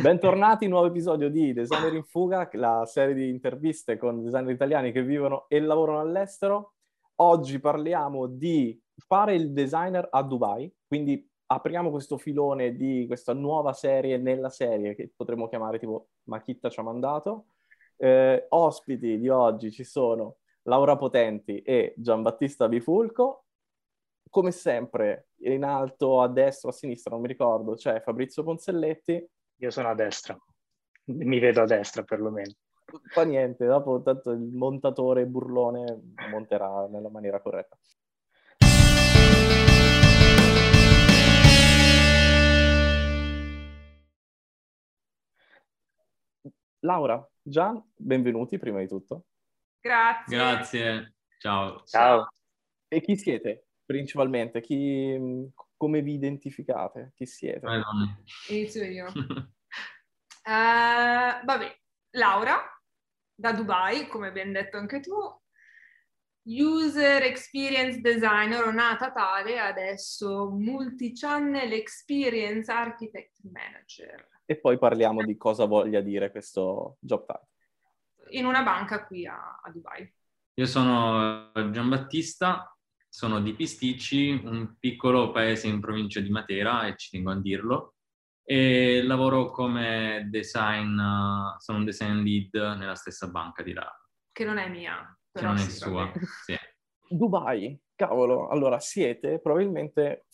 Bentornati, nuovo episodio di Designer in Fuga, la serie di interviste con designer italiani che vivono e lavorano all'estero. Oggi parliamo di fare il designer a Dubai, quindi apriamo questo filone di questa nuova serie nella serie che potremmo chiamare tipo Machitta ci ha mandato. Eh, ospiti di oggi ci sono Laura Potenti e Giambattista Bifulco. Come sempre, in alto a destra o a sinistra, non mi ricordo, c'è Fabrizio Ponselletti io sono a destra, mi vedo a destra perlomeno. Fa niente, dopo tanto il montatore burlone monterà nella maniera corretta. Laura, Gian, benvenuti prima di tutto. Grazie. Grazie, ciao. Ciao. E chi siete principalmente? Chi, come vi identificate? Chi siete? Inizio io. uh, vabbè, Laura, da Dubai, come ben detto anche tu, User Experience Designer, nata tale, adesso Multi-Channel Experience Architect Manager. E poi parliamo di cosa voglia dire questo job title. In una banca qui a, a Dubai. Io sono Giambattista, sono di Pisticci, un piccolo paese in provincia di Matera, e ci tengo a dirlo, e lavoro come design, sono un design lead nella stessa banca di là. Che non è mia. Che non è sua, sì. Dubai, cavolo, allora siete, probabilmente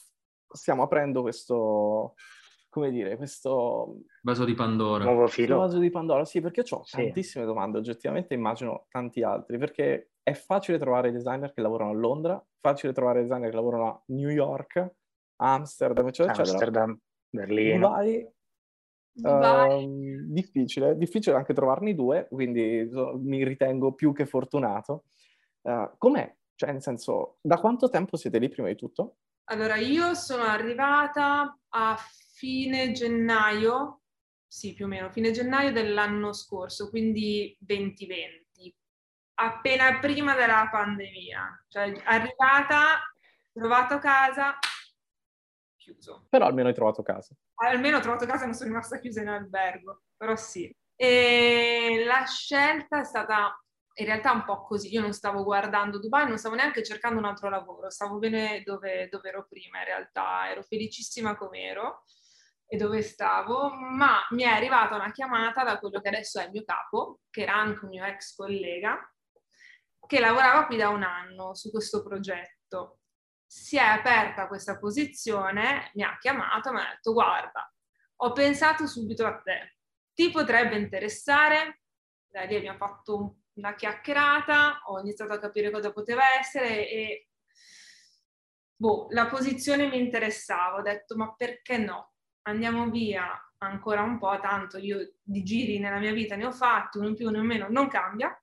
stiamo aprendo questo, come dire, questo... Vaso di Pandora. Nuovo filo. Vaso di Pandora, sì, perché ho sì. tantissime domande, oggettivamente immagino tanti altri, perché è facile trovare designer che lavorano a Londra, facile trovare designer che lavorano a New York, Amsterdam, eccetera, Amsterdam, eccetera. Berlino. Dubai, Dubai. Uh, difficile, difficile anche trovarne due, quindi so, mi ritengo più che fortunato. Uh, com'è? Cioè, nel senso, da quanto tempo siete lì prima di tutto? Allora, io sono arrivata a fine gennaio, sì, più o meno, fine gennaio dell'anno scorso, quindi 2020 appena prima della pandemia. Cioè, arrivata, trovato casa, chiuso. Però almeno hai trovato casa. Almeno ho trovato casa, non sono rimasta chiusa in albergo, però sì. E la scelta è stata in realtà un po' così. Io non stavo guardando Dubai, non stavo neanche cercando un altro lavoro, stavo bene dove, dove ero prima in realtà, ero felicissima come ero e dove stavo, ma mi è arrivata una chiamata da quello che adesso è il mio capo, che era anche un mio ex collega, che lavorava qui da un anno su questo progetto. Si è aperta questa posizione, mi ha chiamato e mi ha detto guarda, ho pensato subito a te, ti potrebbe interessare? Da lì abbiamo fatto una chiacchierata, ho iniziato a capire cosa poteva essere e boh, la posizione mi interessava, ho detto ma perché no? Andiamo via ancora un po', tanto io di giri nella mia vita ne ho fatti, uno in più, uno in meno, non cambia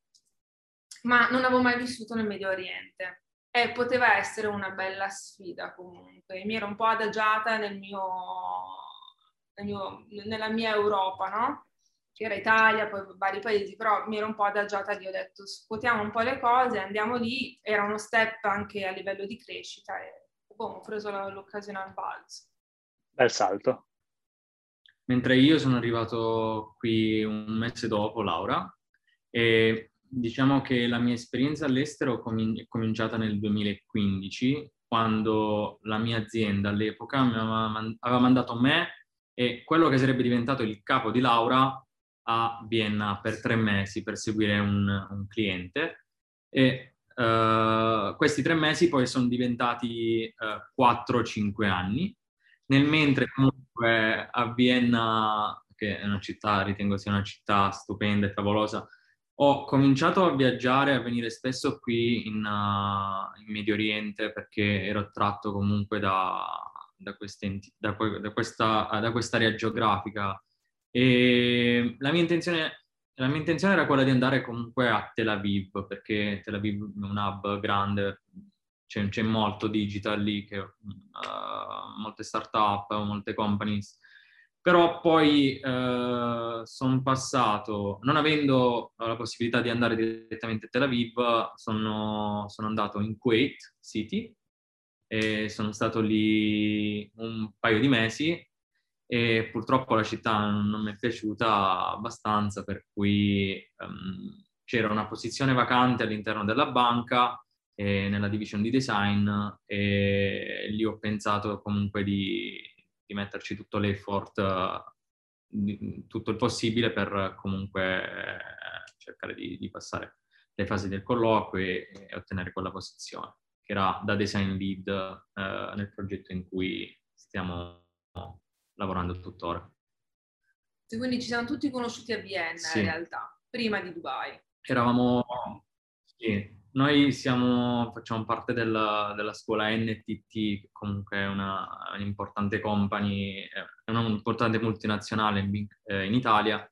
ma non avevo mai vissuto nel Medio Oriente e poteva essere una bella sfida comunque. Mi ero un po' adagiata nel mio, nel mio, nella mia Europa, no? Che era Italia, poi vari paesi, però mi ero un po' adagiata lì, ho detto scuotiamo un po' le cose, andiamo lì, era uno step anche a livello di crescita e boh, ho preso l'occasione al balzo. Bel salto. Mentre io sono arrivato qui un mese dopo, Laura, e Diciamo che la mia esperienza all'estero è cominciata nel 2015, quando la mia azienda all'epoca mi aveva mandato me e quello che sarebbe diventato il capo di Laura a Vienna per tre mesi per seguire un, un cliente. E uh, questi tre mesi poi sono diventati uh, eh, 4-5 anni. Nel mentre comunque a Vienna, che è una città, ritengo sia una città stupenda e favolosa, ho cominciato a viaggiare, a venire spesso qui in, uh, in Medio Oriente perché ero attratto comunque da, da, da, da questa, da quest'area geografica. E la mia, intenzione, la mia intenzione era quella di andare comunque a Tel Aviv perché Tel Aviv è un hub grande, c'è, c'è molto digital lì, che, uh, molte start-up, molte companies però poi eh, sono passato, non avendo la possibilità di andare direttamente a Tel Aviv, sono, sono andato in Kuwait City e sono stato lì un paio di mesi e purtroppo la città non mi è piaciuta abbastanza, per cui um, c'era una posizione vacante all'interno della banca eh, nella division di design e lì ho pensato comunque di, di metterci tutto l'effort, uh, tutto il possibile per comunque eh, cercare di, di, passare le fasi del colloquio e, e, ottenere quella posizione, che era da design lead eh, nel progetto in cui stiamo lavorando tuttora. Quindi ci siamo tutti conosciuti a Vienna sì. in realtà, prima di Dubai. Eravamo, sì, noi siamo, facciamo parte della, della scuola NTT, che comunque è una, un'importante company, è un'importante multinazionale in, eh, in Italia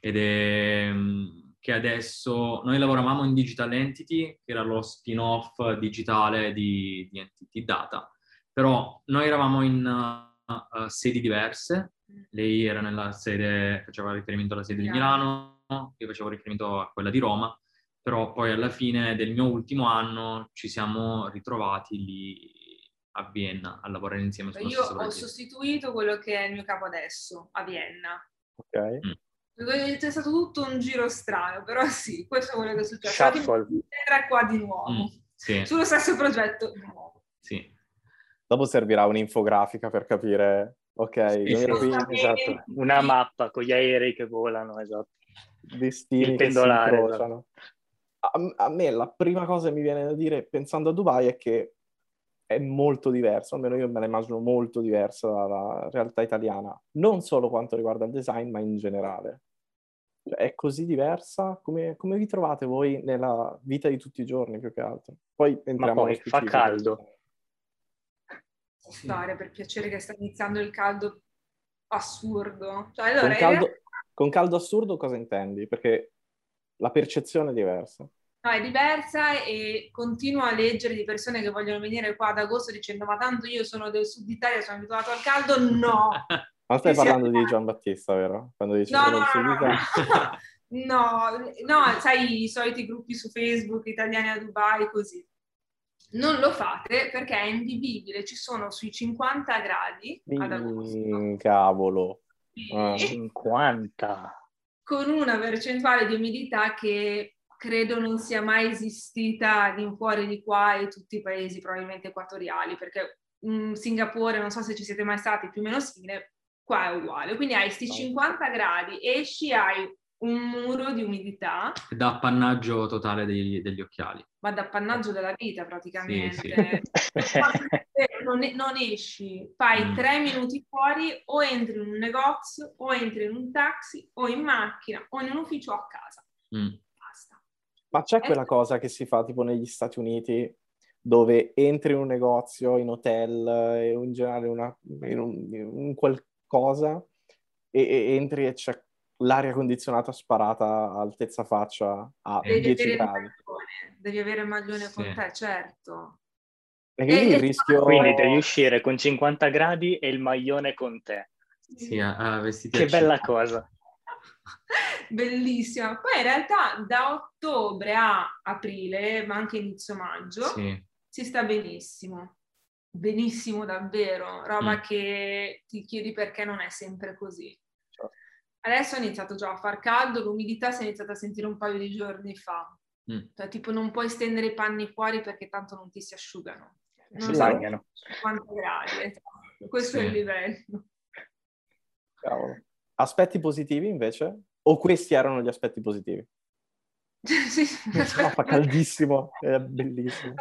ed è mm, che adesso noi lavoravamo in Digital Entity, che era lo spin-off digitale di, di Entity Data, però noi eravamo in uh, sedi diverse, lei era nella sede, faceva riferimento alla sede di Milano, io facevo riferimento a quella di Roma, però poi alla fine del mio ultimo anno ci siamo ritrovati lì a Vienna a lavorare insieme su Io ho sostituito quello che è il mio capo adesso a Vienna. Ok. Mm. È stato tutto un giro strano, però sì, questo è quello che è successo. Era qua di nuovo, mm, sì. sullo stesso progetto di nuovo. Sì. Dopo servirà un'infografica per capire, ok, sì, sì. Esatto. una mappa con gli aerei che volano, esatto. Destini Il pendolare, che si esatto. A, a me la prima cosa che mi viene da dire pensando a Dubai è che è molto diverso, almeno io me la immagino molto diversa dalla realtà italiana, non solo quanto riguarda il design, ma in generale. Cioè, è così diversa? Come, come vi trovate voi nella vita di tutti i giorni, più che altro? Poi entriamo ma poi fa caldo. Stare, per piacere che sta iniziando il caldo assurdo. Cioè, allora, con, caldo, con caldo assurdo cosa intendi? Perché la percezione è diversa. No, è diversa e continuo a leggere di persone che vogliono venire qua ad agosto dicendo ma tanto io sono del sud Italia, sono abituato al caldo. No! Ma stai parlando di Gian Battista, vero? Quando dici no, no, no, no, no, no, sai i soliti gruppi su Facebook italiani a Dubai, così. Non lo fate perché è invivibile, ci sono sui 50 gradi ad agosto. Cavolo. Ah. 50! Con una percentuale di umidità che credo non sia mai esistita di fuori di qua e tutti i paesi probabilmente equatoriali, perché in Singapore, non so se ci siete mai stati, più o meno simile, qua è uguale. Quindi hai questi 50 gradi, esci, hai un muro di umidità. Da appannaggio totale degli, degli occhiali. Ma da appannaggio della vita praticamente. Sì, sì. non, non, esci, fai mm. tre minuti fuori o entri in un negozio o entri in un taxi o in macchina o in un ufficio a casa. Mm. Ma c'è quella cosa che si fa tipo negli Stati Uniti dove entri in un negozio, in hotel, e in generale una, in, un, in un qualcosa e, e, entri e c'è l'aria condizionata sparata a altezza faccia a devi 10 gradi. Devi avere il maglione sì. con te, certo. E quindi, e, il rischio... quindi devi uscire con 50 gradi e il maglione con te. Sì, a, a vestiti Che bella cosa. Bellissima. Poi in realtà da ottobre a aprile, ma anche inizio maggio, sì. si sta benissimo. Benissimo davvero, roba mm. che ti chiedi perché non è sempre così. Adesso è iniziato già a far caldo, l'umidità si è iniziata a sentire un paio di giorni fa. Mm. Cioè, tipo non puoi stendere i panni fuori perché tanto non ti si asciugano. Non si bagnano. 50 gradi, esatto. questo sì. è il livello. Cavolo. Aspetti positivi invece? O questi erano gli aspetti positivi? sì, no, fa caldissimo, è bellissimo.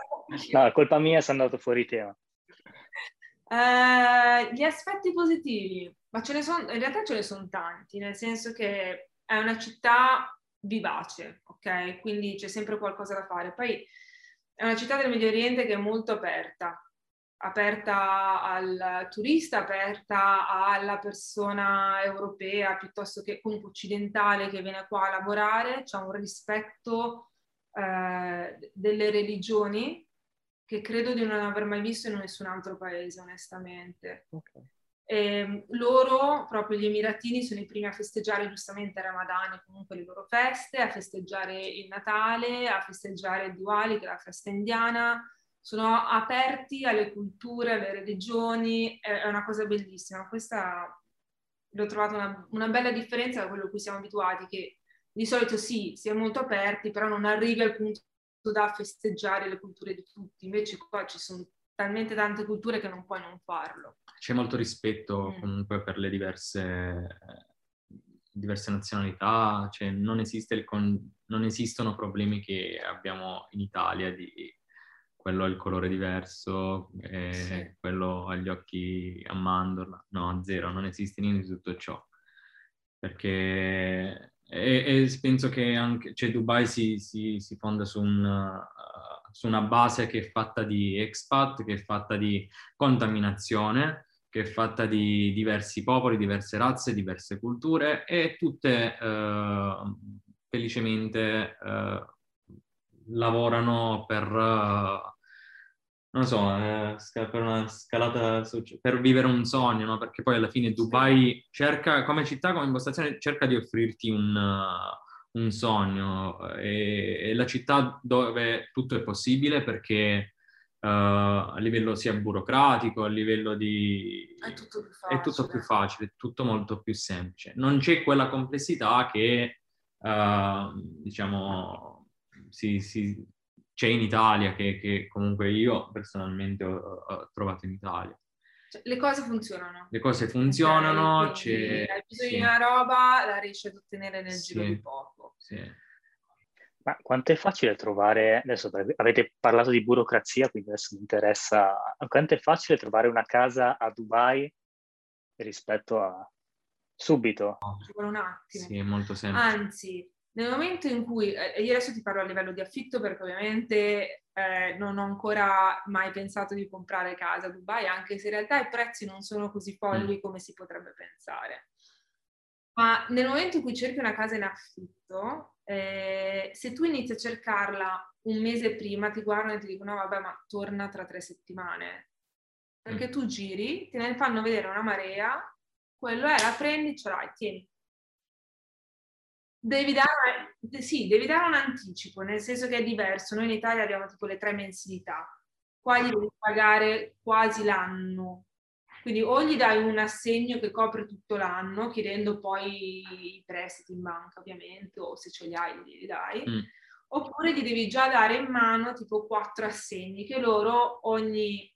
No, è colpa mia se è andato fuori tema. Uh, gli aspetti positivi, ma ce ne sono, in realtà ce ne sono tanti, nel senso che è una città vivace, ok? Quindi c'è sempre qualcosa da fare. Poi è una città del Medio Oriente che è molto aperta, aperta al turista, aperta alla persona europea piuttosto che comunque occidentale che viene qua a lavorare, c'è un rispetto eh, delle religioni che credo di non aver mai visto in nessun altro paese, onestamente. Okay. E ehm, loro, proprio gli emiratini, sono i primi a festeggiare giustamente Ramadan e comunque le loro feste, a festeggiare il Natale, a festeggiare Diwali, che è la festa indiana, sono aperti alle culture, alle religioni, è una cosa bellissima. Questa l'ho trovata una, una bella differenza da quello a cui siamo abituati, che di solito sì, si è molto aperti, però non arrivi al punto da festeggiare le culture di tutti. Invece qua ci sono talmente tante culture che non puoi non farlo. C'è molto rispetto mm. comunque per le diverse, diverse nazionalità, cioè non, con, non, esistono problemi che abbiamo in Italia di quello ha il colore diverso, eh, sì. quello ha gli occhi a mandorla. No, a zero, non esiste niente di tutto ciò. Perché e, e penso che anche cioè Dubai si, si, si fonda su, un, uh, su, una base che è fatta di expat, che è fatta di contaminazione, che è fatta di diversi popoli, diverse razze, diverse culture e tutte uh, felicemente uh, lavorano per non so, eh, per una scalata, per vivere un sogno, no? Perché poi alla fine Dubai cerca, come città, come impostazione, cerca di offrirti un, uh, un sogno. È, è, la città dove tutto è possibile perché uh, a livello sia burocratico, a livello di... È tutto più facile. È tutto più facile, tutto molto più semplice. Non c'è quella complessità che, uh, diciamo, si, si c'è in Italia, che, che comunque io personalmente ho, ho, trovato in Italia. Cioè, le cose funzionano. Le cose funzionano, okay, c'è... Hai bisogno sì. di una roba, la riesci ad ottenere nel sì. giro di poco. Sì. Ma quanto è facile trovare, adesso avete parlato di burocrazia, quindi adesso mi interessa, quanto è facile trovare una casa a Dubai rispetto a subito? Ci vuole un attimo. Sì, è molto semplice. Anzi, nel momento in cui, eh, io adesso ti parlo a livello di affitto perché ovviamente eh, non ho ancora mai pensato di comprare casa a Dubai, anche se in realtà i prezzi non sono così folli mm. come si potrebbe pensare. Ma nel momento in cui cerchi una casa in affitto, eh, se tu inizi a cercarla un mese prima, ti guardano e ti dicono: no, vabbè, ma torna tra tre settimane. Perché mm. tu giri, te ne fanno vedere una marea, quello è, la prendi, ce l'hai, tieni Devi dare, sì, devi dare un anticipo, nel senso che è diverso. Noi in Italia abbiamo tipo le tre mensilità, qua gli devi pagare quasi l'anno. Quindi o gli dai un assegno che copre tutto l'anno, chiedendo poi i prestiti in banca ovviamente, o se ce li hai li dai, mm. oppure gli devi già dare in mano tipo quattro assegni che loro ogni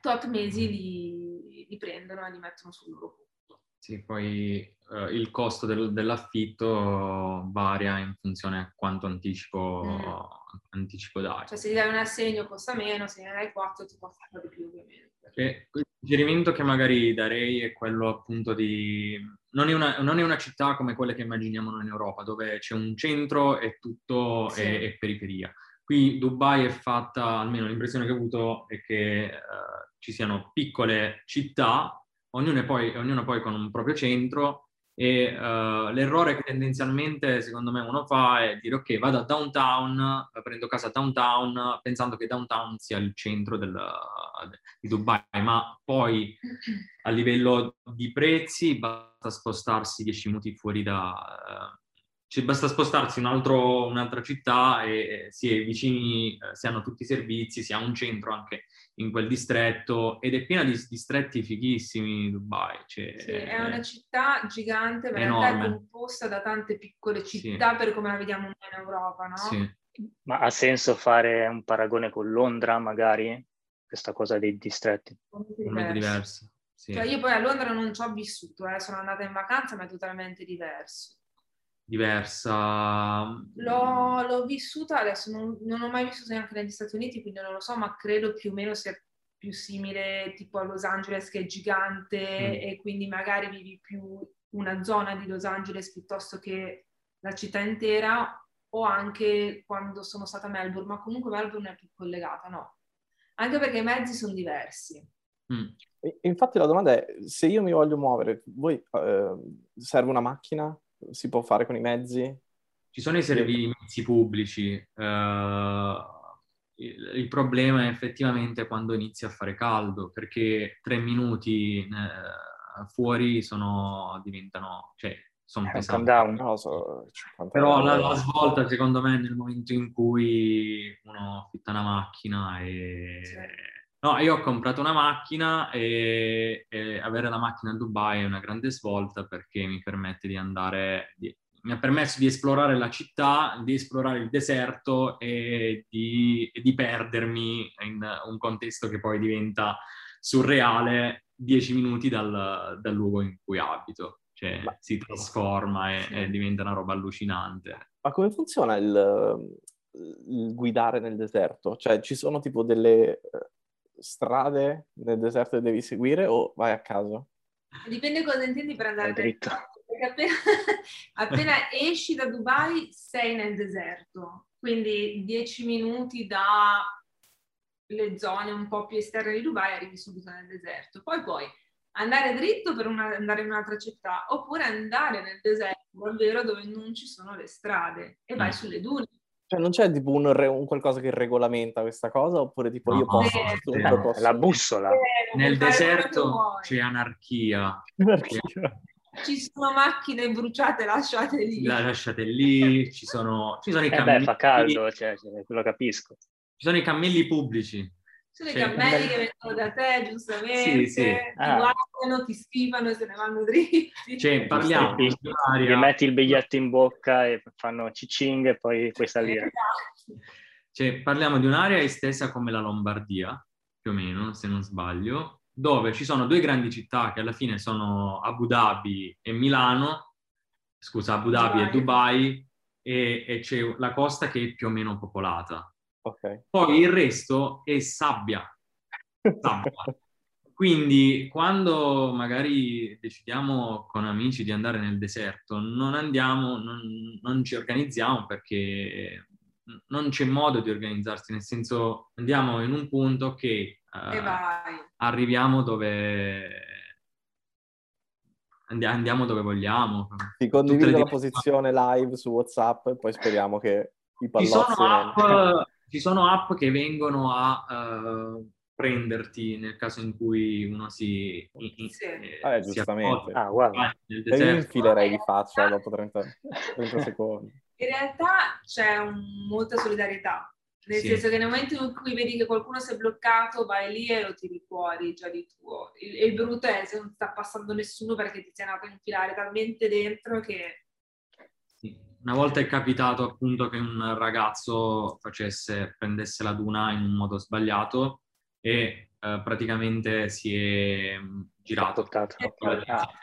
tot mesi li, li prendono e li mettono sul loro conto. Sì, poi uh, il costo del, dell'affitto varia in funzione a quanto anticipo, mm. anticipo dai. Cioè se gli dai un assegno costa meno, se ne dai quattro ti costa di più ovviamente. E il suggerimento che magari darei è quello appunto di... Non è, una, non è una città come quelle che immaginiamo noi in Europa, dove c'è un centro e tutto sì. è, è, periferia. Qui Dubai è fatta, almeno l'impressione che ho avuto è che uh, ci siano piccole città ognuno poi, ognuno poi con un proprio centro e uh, l'errore che tendenzialmente secondo me uno fa è dire ok vado a downtown, prendo casa a downtown pensando che downtown sia il centro del, di Dubai, ma poi a livello di prezzi basta spostarsi 10 minuti fuori da... Uh, cioè basta spostarsi un un'altra città e si è vicini, eh, si hanno tutti i servizi, si ha un centro anche in quel distretto ed è piena di distretti fighissimi Dubai. Cioè, sì, è una città gigante, ma in realtà è composta da tante piccole città sì. per come la vediamo noi in Europa, no? Sì. Ma ha senso fare un paragone con Londra, magari? Questa cosa dei distretti? Molto diverso. Sì. Cioè io poi a Londra non ci ho vissuto, eh, sono andata in vacanza, ma è totalmente diverso diversa? L'ho, l'ho vissuta adesso, non, non, ho mai vissuto neanche negli Stati Uniti, quindi non lo so, ma credo più o meno sia più simile tipo a Los Angeles che è gigante mm. e quindi magari vivi più una zona di Los Angeles piuttosto che la città intera o anche quando sono stata a Melbourne, ma comunque Melbourne è più collegata, no? Anche perché i mezzi sono diversi. Mm. Infatti la domanda è, se io mi voglio muovere, voi eh, serve una macchina? Si può fare con i mezzi? Ci sono i servizi pubblici. Uh, il, il, problema è effettivamente quando inizia a fare caldo, perché tre minuti uh, fuori sono, diventano, cioè, sono pesanti. Down. No, so, Però la, la, svolta, secondo me, è nel momento in cui uno affitta una macchina e... Sì No, io ho comprato una macchina e, e, avere la macchina a Dubai è una grande svolta perché mi permette di andare, di, mi ha permesso di esplorare la città, di esplorare il deserto e di, e di perdermi in un contesto che poi diventa surreale dieci minuti dal, dal luogo in cui abito. Cioè, Ma... si trasforma e, e, diventa una roba allucinante. Ma come funziona il, il guidare nel deserto? Cioè, ci sono tipo delle strade nel deserto che devi seguire o vai a caso? Dipende cosa intendi per andare dritto. Perché appena, appena esci da Dubai sei nel deserto, quindi dieci minuti dalle zone un po' più esterne di Dubai arrivi subito nel deserto. Poi puoi andare dritto per una, andare in un'altra città oppure andare nel deserto davvero dove non ci sono le strade e vai mm. sulle dune. Cioè non c'è tipo un, re, un, qualcosa che regolamenta questa cosa oppure tipo no, io posso... Eh, eh, posso... La bussola. Eh, Nel deserto c'è anarchia. anarchia. Ci sono macchine bruciate lasciate lì. La lasciate lì, ci sono, ci sono i cammelli. Eh beh, fa caldo, cioè, cioè, lo capisco. Ci sono i cammelli pubblici. Sono cioè, i cammelli che vengono da te, giustamente, sì, sì. ti ah. guardano, ti schifano e se ne vanno dritti. Cioè, parliamo di Gli metti il biglietto in bocca e fanno cicing e poi puoi salire. Esatto. Cioè, parliamo di un'area estesa come la Lombardia, più o meno, se non sbaglio, dove ci sono due grandi città che alla fine sono Abu Dhabi e Milano, scusa, Abu Dhabi Dubai. e Dubai, e, e c'è la costa che è più o meno popolata. Okay. Poi il resto è sabbia. sabbia. Quindi quando magari decidiamo con amici di andare nel deserto, non andiamo, non, non ci organizziamo perché non c'è modo di organizzarsi, nel senso andiamo in un punto che uh, arriviamo dove andiamo dove vogliamo. Ti condivido la posizione live su WhatsApp e poi speriamo che i pallozzi... Ci sono app ci sono app che vengono a uh, prenderti nel caso in cui uno si... In, sì. eh, giustamente. Ah, guarda. Io infilerei di faccia dopo 30, 30 secondi. In realtà c'è un, molta solidarietà, nel sì. senso che nel momento in cui vedi che qualcuno si è bloccato, vai lì e lo tiri fuori già di tuo. Il, il brutto è se non sta passando nessuno perché ti sei andato a infilare talmente dentro che una volta è capitato appunto che un ragazzo facesse, prendesse la duna in un modo sbagliato e eh, praticamente si è mm, girato,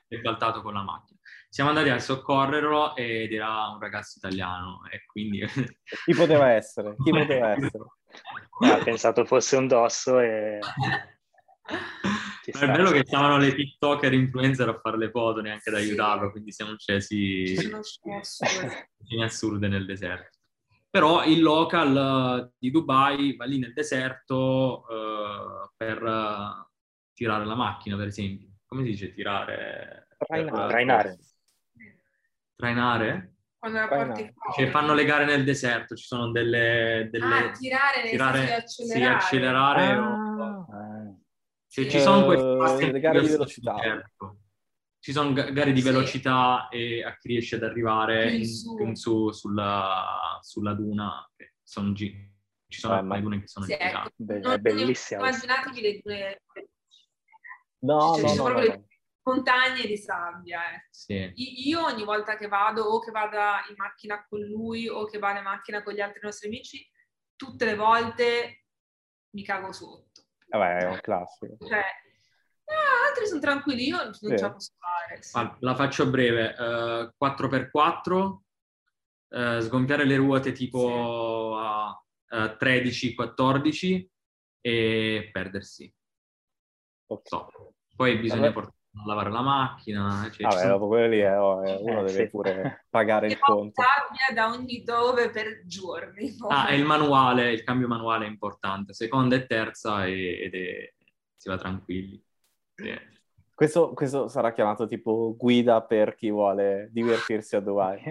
è baltato con la macchina. Siamo andati a soccorrerlo ed era un ragazzo italiano e quindi... Chi poteva essere? Chi poteva essere? Ha pensato fosse un dosso e... è bello che stavano le TikToker influencer a fare le foto neanche ad aiutarlo, quindi siamo scesi in assurde nel deserto. Però il local eh, di Dubai va lì nel deserto uh, per uh, tirare la macchina, per esempio. Come si dice tirare? Trainare. Trainare. Trainare? Quando la porti cioè, fanno le gare nel deserto, ci sono delle... delle ah, tirare, tirare accelerare. Sì, accelerare ah. o, cioè, ci sono queste uh, gare di velocità. Certo. Ci sono gare di sì. velocità e a chi riesce ad arrivare in, su. in su sulla, sulla, duna. Sono gi- ci sono alcune eh, dune che sono sì, ecco. Be- è bellissima. Immaginatevi le due... No, cioè, no, no, no, le montagne di sabbia. Eh. Sì. Io ogni volta che vado, o che vada in macchina con lui, o che vada in macchina con gli altri nostri amici, tutte le volte mi cago sotto. Vabbè, è un classico. Cioè, eh, altri sono tranquilli, io non sì. ce la posso fare. Sì. La faccio breve, uh, 4x4, uh, sgonfiare le ruote tipo sì. a uh, 13-14 e perdersi. Okay. So. Poi bisogna Vabbè. portare a lavare la macchina. Cioè, Vabbè, dopo quello lì è, oh, è, uno eh, deve pure pagare il conto. da ogni dove per giorni. Ah, è il manuale, il cambio manuale è importante, seconda e terza e, ed è, si va tranquilli. Sì. Questo, questo, sarà chiamato tipo guida per chi vuole divertirsi a Dubai.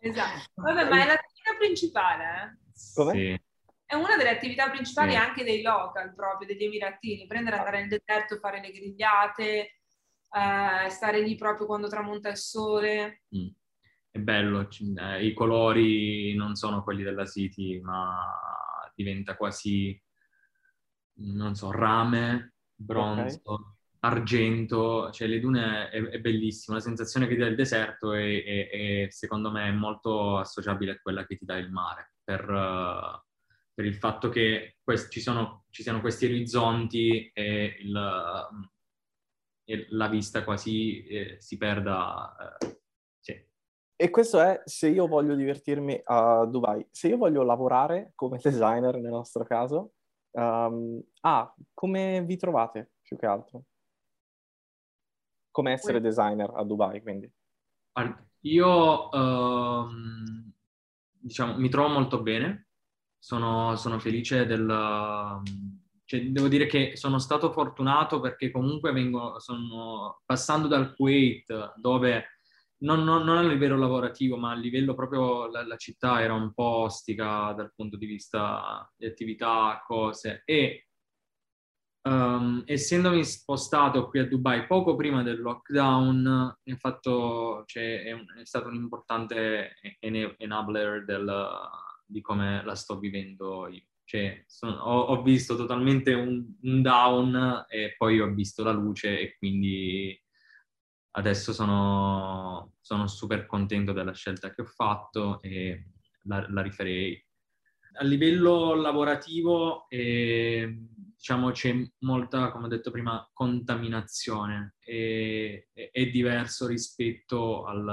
Esatto. Vabbè, ma è l'attività principale, eh? Come? Sì. È una delle attività principali sì. anche dei local proprio, degli emiratini, prendere, andare nel deserto, fare le grigliate, eh, stare lì proprio quando tramonta il sole. Mm. È bello, eh, i colori non sono quelli della City, ma diventa quasi non so, rame, bronzo, okay. argento, cioè le dune è, è, bellissimo, la sensazione che ti dà il deserto è, è, è, secondo me è molto associabile a quella che ti dà il mare, per, uh, per il fatto che quest- ci, sono, ci, siano questi orizzonti e, il, uh, la vista quasi eh, si perda. Uh, sì. E questo è se io voglio divertirmi a Dubai. Se io voglio lavorare come designer nel nostro caso, Um, ah, come vi trovate più che altro? Come essere designer a Dubai, quindi? Io, um, diciamo, mi trovo molto bene, sono, sono felice del... Cioè, devo dire che sono stato fortunato perché comunque vengo, sono passando dal Kuwait, dove non, non, non, a livello lavorativo, ma a livello proprio la, la, città era un po' ostica dal punto di vista di attività, cose. E um, essendomi spostato qui a Dubai poco prima del lockdown, fatto, cioè, è, è, stato un importante enabler del, di come la sto vivendo io. Cioè, sono, ho, ho, visto totalmente un, un down e poi ho visto la luce e quindi adesso sono, sono, super contento della scelta che ho fatto e la, la rifarei. A livello lavorativo, eh, diciamo, c'è molta, come ho detto prima, contaminazione. E, è, è diverso rispetto al,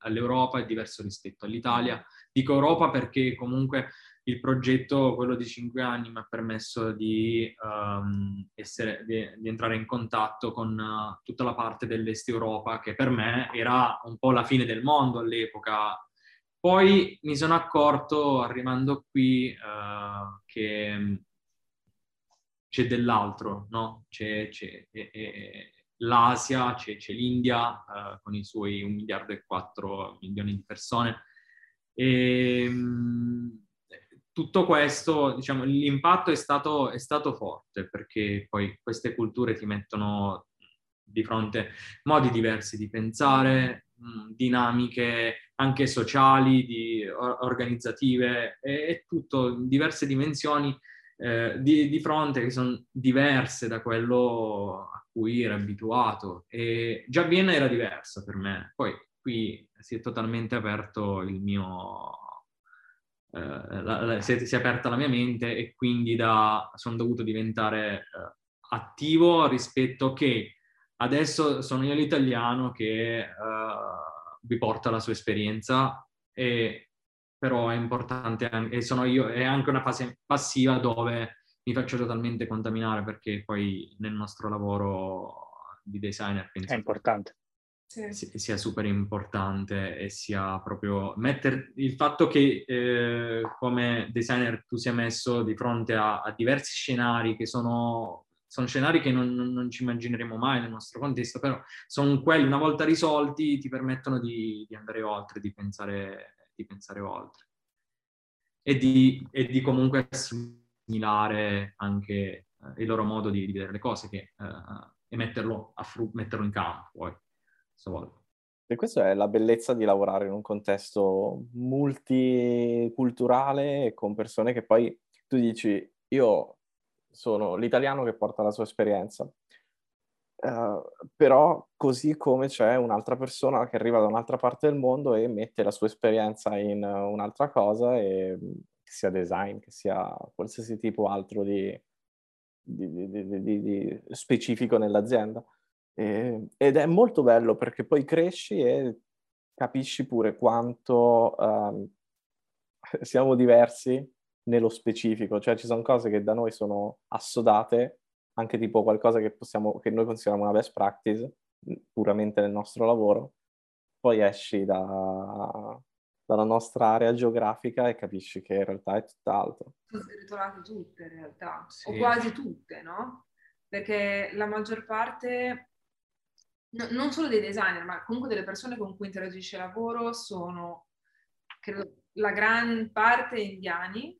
all'Europa, è diverso rispetto all'Italia. Dico Europa perché comunque il progetto, quello di cinque anni, mi ha permesso di, um, essere, di, di, entrare in contatto con uh, tutta la parte dell'Est Europa, che per me era un po' la fine del mondo all'epoca. Poi mi sono accorto, arrivando qui, uh, che c'è dell'altro, no? C'è, c'è e, e, l'Asia, c'è, c'è l'India uh, con i suoi 1 miliardo e 4 milioni di persone. E, um, tutto questo, diciamo, l'impatto è stato, è stato forte perché poi queste culture ti mettono di fronte modi diversi di pensare, dinamiche anche sociali, di, organizzative, è, tutto diverse dimensioni eh, di, di, fronte che sono diverse da quello a cui era abituato. E già Vienna era diversa per me, poi qui si è totalmente aperto il mio eh, la, la, si, è, si, è, aperta la mia mente e quindi da, sono dovuto diventare eh, attivo rispetto che adesso sono io l'italiano che eh, vi porta la sua esperienza e però è importante anche, e sono io, è anche una fase passiva dove mi faccio totalmente contaminare perché poi nel nostro lavoro di designer penso è importante sì. sia super importante e sia proprio mettere il fatto che eh, come designer tu sia messo di fronte a, a diversi scenari che sono, sono scenari che non, non, ci immagineremo mai nel nostro contesto, però sono quelli una volta risolti ti permettono di, di andare oltre, di pensare, di pensare oltre e di, e di, comunque assimilare anche eh, il loro modo di, vedere le cose che, eh, e metterlo, fru- metterlo in campo poi volta. E questa è la bellezza di lavorare in un contesto multiculturale con persone che poi tu dici, io sono l'italiano che porta la sua esperienza, uh, però così come c'è un'altra persona che arriva da un'altra parte del mondo e mette la sua esperienza in un'altra cosa, e, che sia design, che sia qualsiasi tipo altro di, di, di, di specifico nell'azienda. E, ed è molto bello perché poi cresci e capisci pure quanto um, siamo diversi nello specifico, cioè ci sono cose che da noi sono assodate, anche tipo qualcosa che, possiamo, che noi consideriamo una best practice, puramente nel nostro lavoro, poi esci da, dalla nostra area geografica e capisci che in realtà è tutt'altro. Sono ritrovate tutte in realtà, sì. o quasi tutte, no? Perché la maggior parte no, non solo dei designer, ma comunque delle persone con cui interagisce lavoro sono, credo, la gran parte indiani.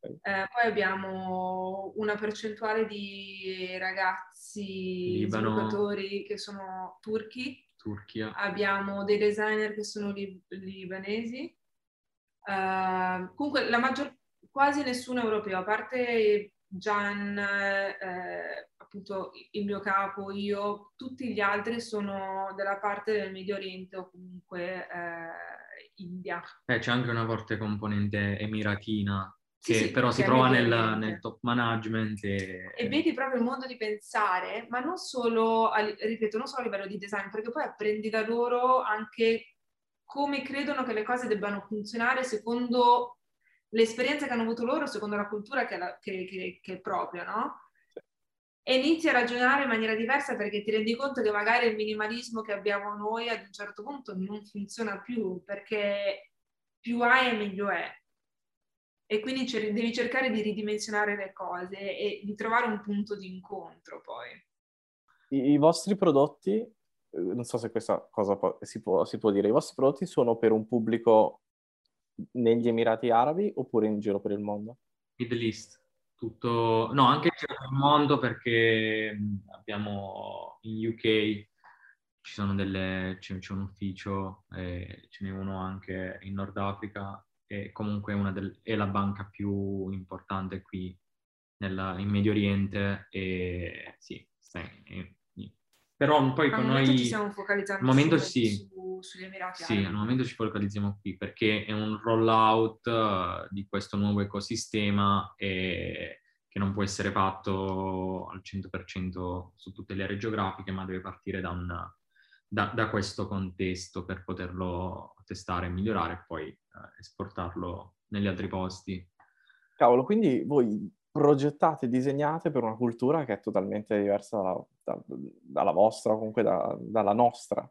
Eh, poi abbiamo una percentuale di ragazzi Libano. sviluppatori che sono turchi. Turchia. Abbiamo dei designer che sono lib- libanesi. Uh, comunque la maggior, quasi nessuno europeo, a parte Gian, eh, appunto il mio capo, io, tutti gli altri sono della parte del Medio Oriente o comunque eh, India. Eh, c'è anche una forte componente emiratina che Sì, sì, però si trova nel, nel top management e, E vedi proprio il modo di pensare, ma non solo, a ripeto, non solo a livello di design, perché poi apprendi da loro anche come credono che le cose debbano funzionare secondo l'esperienza che hanno avuto loro, secondo la cultura che è, la- che- che- che è propria, no? E inizi a ragionare in maniera diversa perché ti rendi conto che magari il minimalismo che abbiamo noi ad un certo punto non funziona più, perché più hai e meglio è e quindi cer- devi cercare di ridimensionare le cose e di trovare un punto di incontro poi. I, i vostri prodotti, eh, non so se questa cosa po- si, può, si può dire, i vostri prodotti sono per un pubblico negli Emirati Arabi oppure in giro per il mondo? Middle East. Tutto, no, anche per il mondo perché abbiamo in UK ci sono delle, c'è, c'è un ufficio, e ce n'è uno anche in Nord Africa e comunque una del- è la banca più importante qui nella- in Medio Oriente e sì, in- in- però poi con noi... al momento sì. Su- sugli Emirati Sì, Arabi. al momento ci focalizziamo qui perché è un rollout eh, di questo nuovo ecosistema e che non può essere fatto al 100% su tutte le aree geografiche, ma deve partire da, un- da- da questo contesto per poterlo testare e migliorare e poi eh, esportarlo negli altri posti. Cavolo, quindi voi progettate, disegnate per una cultura che è totalmente diversa dalla, da- dalla vostra, o comunque da- dalla nostra.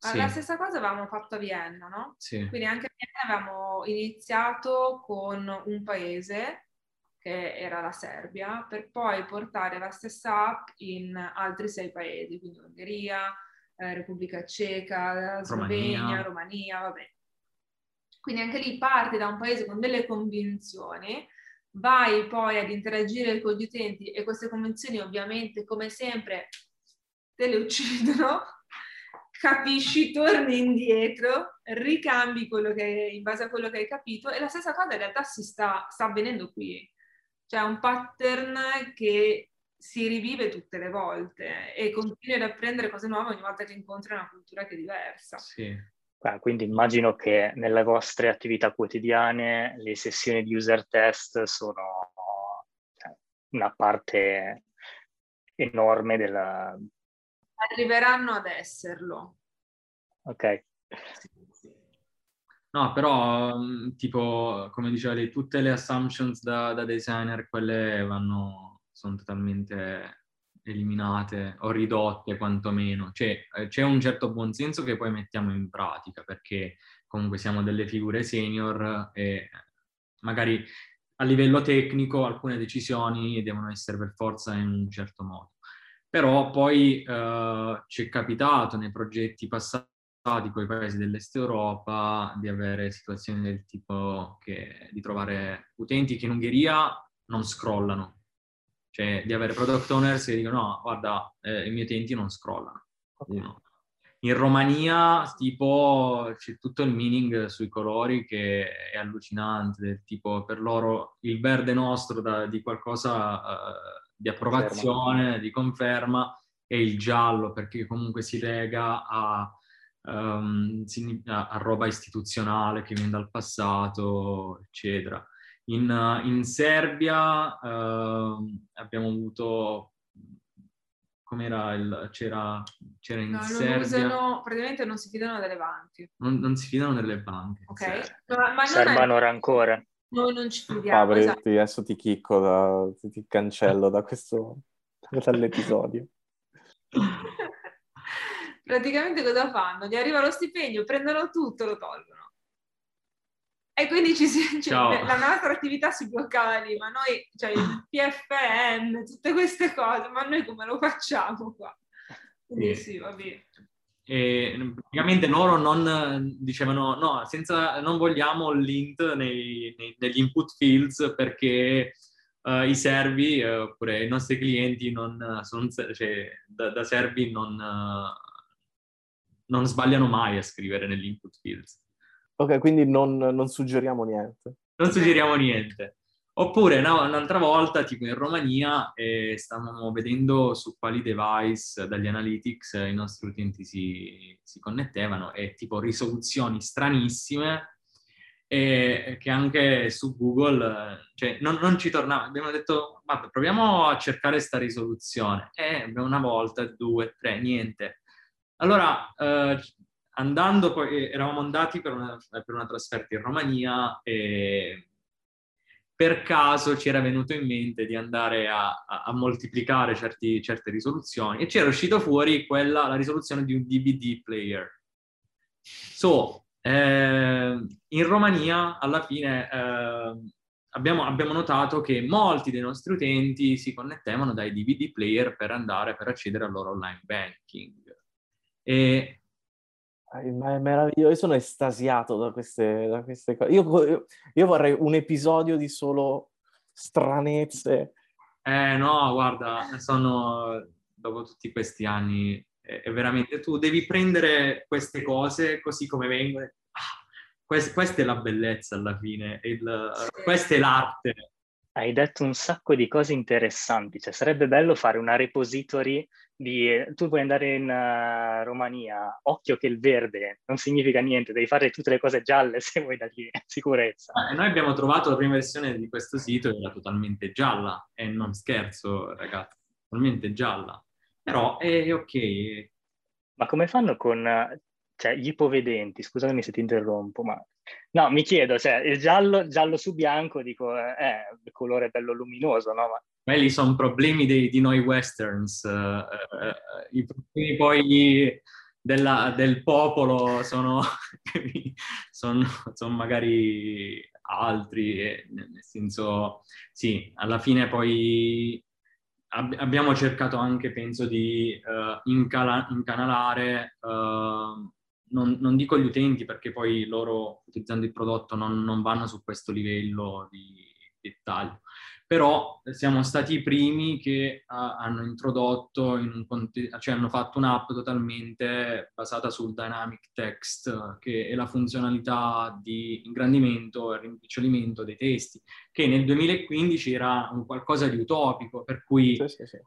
Sì, La stessa cosa avevamo fatto a Vienna, no? sì. Quindi anche a Vienna avevamo iniziato con un paese che era la Serbia, per poi portare la stessa app in altri sei paesi, quindi Ungheria, eh, Repubblica Ceca, Slovenia, Romania. Romania, vabbè. Quindi anche lì parti da un paese con delle convinzioni, vai poi ad interagire con gli utenti e queste convinzioni ovviamente, come sempre, te le uccidono, capisci, torni indietro, ricambi quello che, in base a quello che hai capito e la stessa cosa in realtà si sta, sta avvenendo qui. C'è un pattern che si rivive tutte le volte e continui ad apprendere cose nuove ogni volta che incontri una cultura che è diversa. Sì. Ah, quindi immagino che nelle vostre attività quotidiane le sessioni di user test sono cioè, una parte enorme della... Arriveranno ad esserlo. Ok, Sì, sì. No, però, mh, tipo, come diceva lei, tutte le assumptions da, da designer, quelle vanno, sono totalmente eliminate o ridotte quantomeno. Cioè, eh, c'è un certo buonsenso che poi mettiamo in pratica, perché comunque siamo delle figure senior e magari a livello tecnico alcune decisioni devono essere per forza in un certo modo. Però poi eh, ci è capitato nei progetti passati con i paesi dell'est Europa di avere situazioni del tipo che di trovare utenti che in Ungheria non scrollano, cioè di avere product owners che dicono no, guarda, eh, i miei utenti non scrollano. Uno. In Romania, tipo, c'è tutto il meaning sui colori che è allucinante, tipo per loro il verde nostro da- di qualcosa eh, di approvazione, di conferma, è il giallo perché comunque si lega a, signi- a- a roba istituzionale che viene dal passato, eccetera. In, in Serbia ehm, abbiamo avuto, com'era il, c'era, c'era in No, non Serbia, usano, praticamente non si fidano delle banche, non, non si fidano delle banche. ok? Sì. Ma, ma non serbano è- rancore. Noi non ci fidiamo, Fabri, esatto. adesso ti chicco, da- ti, ti cancello da questo, dall'episodio. Praticamente cosa fanno? Gli arriva lo stipendio, prendono tutto, lo tolgono. E quindi ci si, cioè, la nostra attività si bloccava lì, ma noi, cioè il PFM, tutte queste cose, ma noi come lo facciamo qua? Quindi Sì. sì, va bene. E praticamente loro non dicevano no, senza, non vogliamo lint nei- nei- negli input fields perché eh, i servi eh, oppure i nostri clienti non, sono, cioè, da, da servi non, eh, non sbagliano mai a scrivere negli input fields. Ok, quindi non, non suggeriamo niente. Non suggeriamo niente. Oppure no, un'altra volta, tipo in Romania, eh, stavamo vedendo su quali device dagli analytics i nostri utenti si, si connettevano e tipo risoluzioni stranissime e che anche su Google cioè, non, non, ci tornava. Abbiamo detto, vabbè, proviamo a cercare questa risoluzione. E una volta, due, tre, niente. Allora, eh, andando poi, eravamo andati per una, per una trasferta in Romania e per caso ci era venuto in mente di andare a, a, a moltiplicare certi, certe risoluzioni e c'era uscito fuori quella, la risoluzione di un DVD player. So, eh, in Romania alla fine eh, abbiamo, abbiamo, notato che molti dei nostri utenti si connettevano dai DVD player per andare, per accedere al loro online banking. E ma è meraviglioso, io sono estasiato da queste, da queste cose. Io, io, vorrei un episodio di solo stranezze. Eh no, guarda, sono dopo tutti questi anni, è, è veramente, tu devi prendere queste cose così come vengono. Ah, quest, questa è la bellezza alla fine, il, questa è l'arte. Hai detto un sacco di cose interessanti, cioè sarebbe bello fare una repository di... Tu puoi andare in uh, Romania, occhio che il verde non significa niente, devi fare tutte le cose gialle se vuoi dargli sicurezza. Ah, noi abbiamo trovato la prima versione di questo sito, era totalmente gialla, e non scherzo ragazzi, totalmente gialla. Però è ok. Ma come fanno con cioè, gli ipovedenti? Scusatemi se ti interrompo, ma No, mi chiedo, cioè, il giallo, giallo su bianco, dico, eh, è il colore bello luminoso, no? Ma... Quelli sono problemi dei, di noi westerns. Uh, uh, I problemi poi della, del popolo sono, sono, sono magari altri, nel senso, sì, alla fine poi ab- abbiamo cercato anche, penso, di uh, incala- incanalare non, non, dico gli utenti perché poi loro utilizzando il prodotto non, non vanno su questo livello di dettaglio, però siamo stati i primi che uh, hanno introdotto, in un conte- cioè hanno fatto un'app totalmente basata sul dynamic text, che è la funzionalità di ingrandimento e rimpicciolimento dei testi, che nel 2015 era un qualcosa di utopico, per cui sì, sì, sì.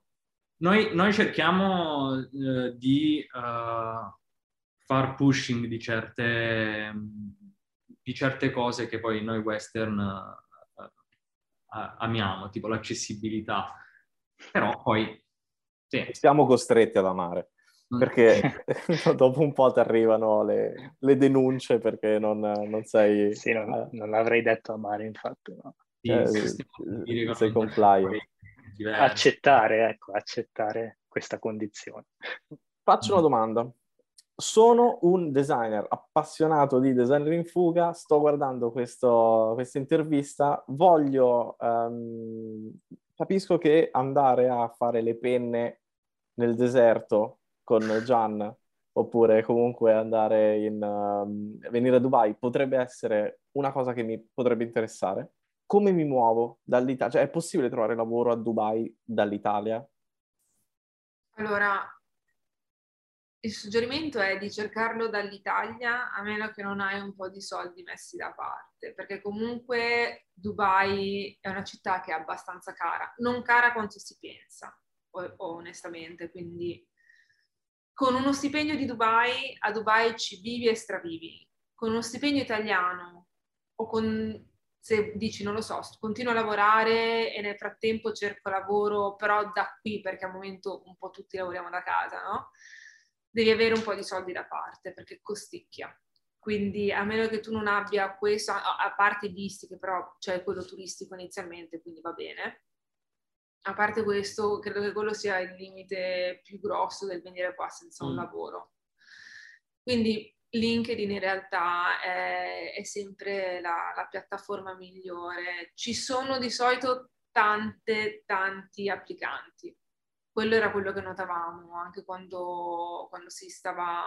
Noi, noi, cerchiamo uh, di... Uh, far pushing di certe, di certe cose che poi noi western uh, uh, amiamo, tipo l'accessibilità. Però poi... Sì. Siamo costretti ad amare, perché dopo un po' ti arrivano le, le denunce perché non, non sei... Sì, non, non, l'avrei detto amare, infatti. No. Sì, eh, sei compliant. Accettare, ecco, accettare questa condizione. Faccio una domanda sono un designer appassionato di designer in fuga, sto guardando questo, questa intervista, voglio, um, capisco che andare a fare le penne nel deserto con Gian, oppure comunque andare in, um, venire a Dubai potrebbe essere una cosa che mi potrebbe interessare. Come mi muovo dall'Italia? Cioè, è possibile trovare lavoro a Dubai dall'Italia? Allora, il suggerimento è di cercarlo dall'Italia a meno che non hai un po' di soldi messi da parte, perché comunque Dubai è una città che è abbastanza cara, non cara quanto si pensa, onestamente, quindi con uno stipendio di Dubai, a Dubai ci vivi e stravivi, con uno stipendio italiano o con, se dici non lo so, continuo a lavorare e nel frattempo cerco lavoro però da qui, perché al momento un po' tutti lavoriamo da casa, no? Devi avere un po' di soldi da parte perché costicchia. Quindi a meno che tu non abbia questo, a parte i visti che però c'è quello turistico inizialmente, quindi va bene. A parte questo, credo che quello sia il limite più grosso del venire qua senza un mm. lavoro. Quindi LinkedIn in realtà è, è sempre la, la, piattaforma migliore. Ci sono di solito tante, tanti applicanti quello era quello che notavamo anche quando, quando si stava,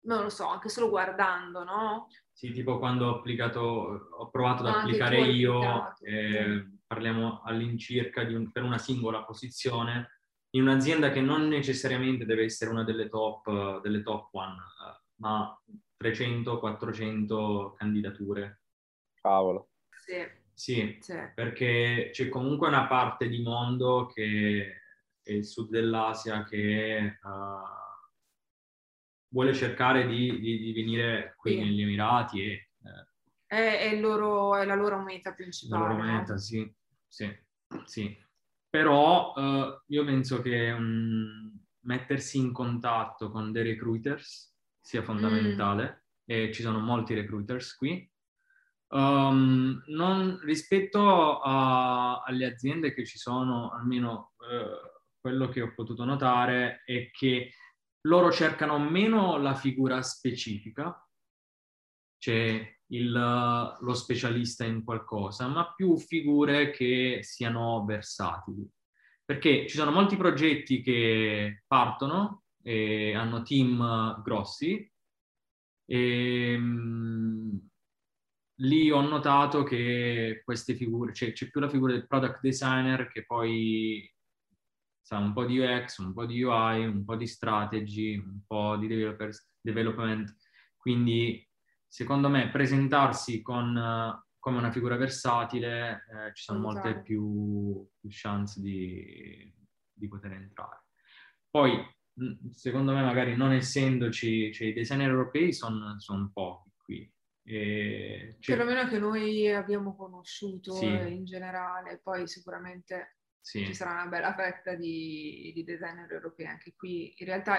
non lo so, anche solo guardando, no? Sì, tipo quando ho applicato, ho provato ad ah, applicare io, eh, parliamo all'incirca un, per una singola posizione, in un'azienda che non necessariamente deve essere una delle top, delle top one, uh, ma 300-400 candidature. Cavolo. Sì. Sì, Sì. perché c'è comunque una parte di mondo che è il sud dell'Asia che eh, vuole cercare di, di- di venire qui Sì. negli Emirati e eh, È, è loro- è la loro meta la principale. loro no? meta, sì, sì, sì. Però eh, io penso che mm, mettersi in contatto con dei recruiters sia fondamentale e ci sono molti recruiters qui. Um, non- rispetto a- alle aziende che ci sono, almeno eh, quello che ho potuto notare è che loro cercano meno la figura specifica, cioè il- lo specialista in qualcosa, ma più figure che siano versatili. Perché ci sono molti progetti che partono e hanno team grossi e mm, lì ho notato che queste figure, cioè c'è più la figura del product designer che poi sa un po' di UX, un po' di UI, un po' di strategy, un po' di development. Quindi secondo me presentarsi con, eh, come una figura versatile eh, ci sono molte Esatto. più, più chance di, di poter entrare. Poi, mh, secondo me, magari non essendoci, cioè i designer europei sono pochi qui. E c'è- Perlomeno che noi abbiamo conosciuto Sì. in generale, poi sicuramente sì, ci sarà una bella fetta di, di designer europei anche qui. In realtà,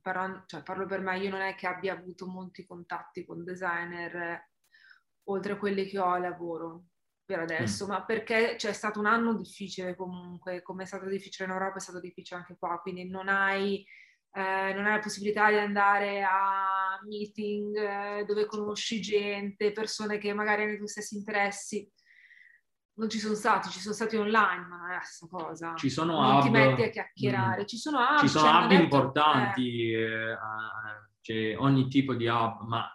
parlo, cioè, parlo per me, io non è che abbia avuto molti contatti con designer, oltre a quelli che ho a lavoro per adesso, ma perché c'è stato un anno difficile comunque, come è stato difficile in Europa, è stato difficile anche qua, quindi non hai, eh, non hai la possibilità di andare a meeting eh, dove conosci gente, persone che magari hanno i tuoi stessi interessi non ci sono stati, ci sono stati online, ma non è la stessa cosa. Ci sono non ti hub- metti a chiacchierare, Mm. ci sono hub, ci sono ci hanno hub detto- importanti, eh, ah, c'è ogni tipo di hub, ma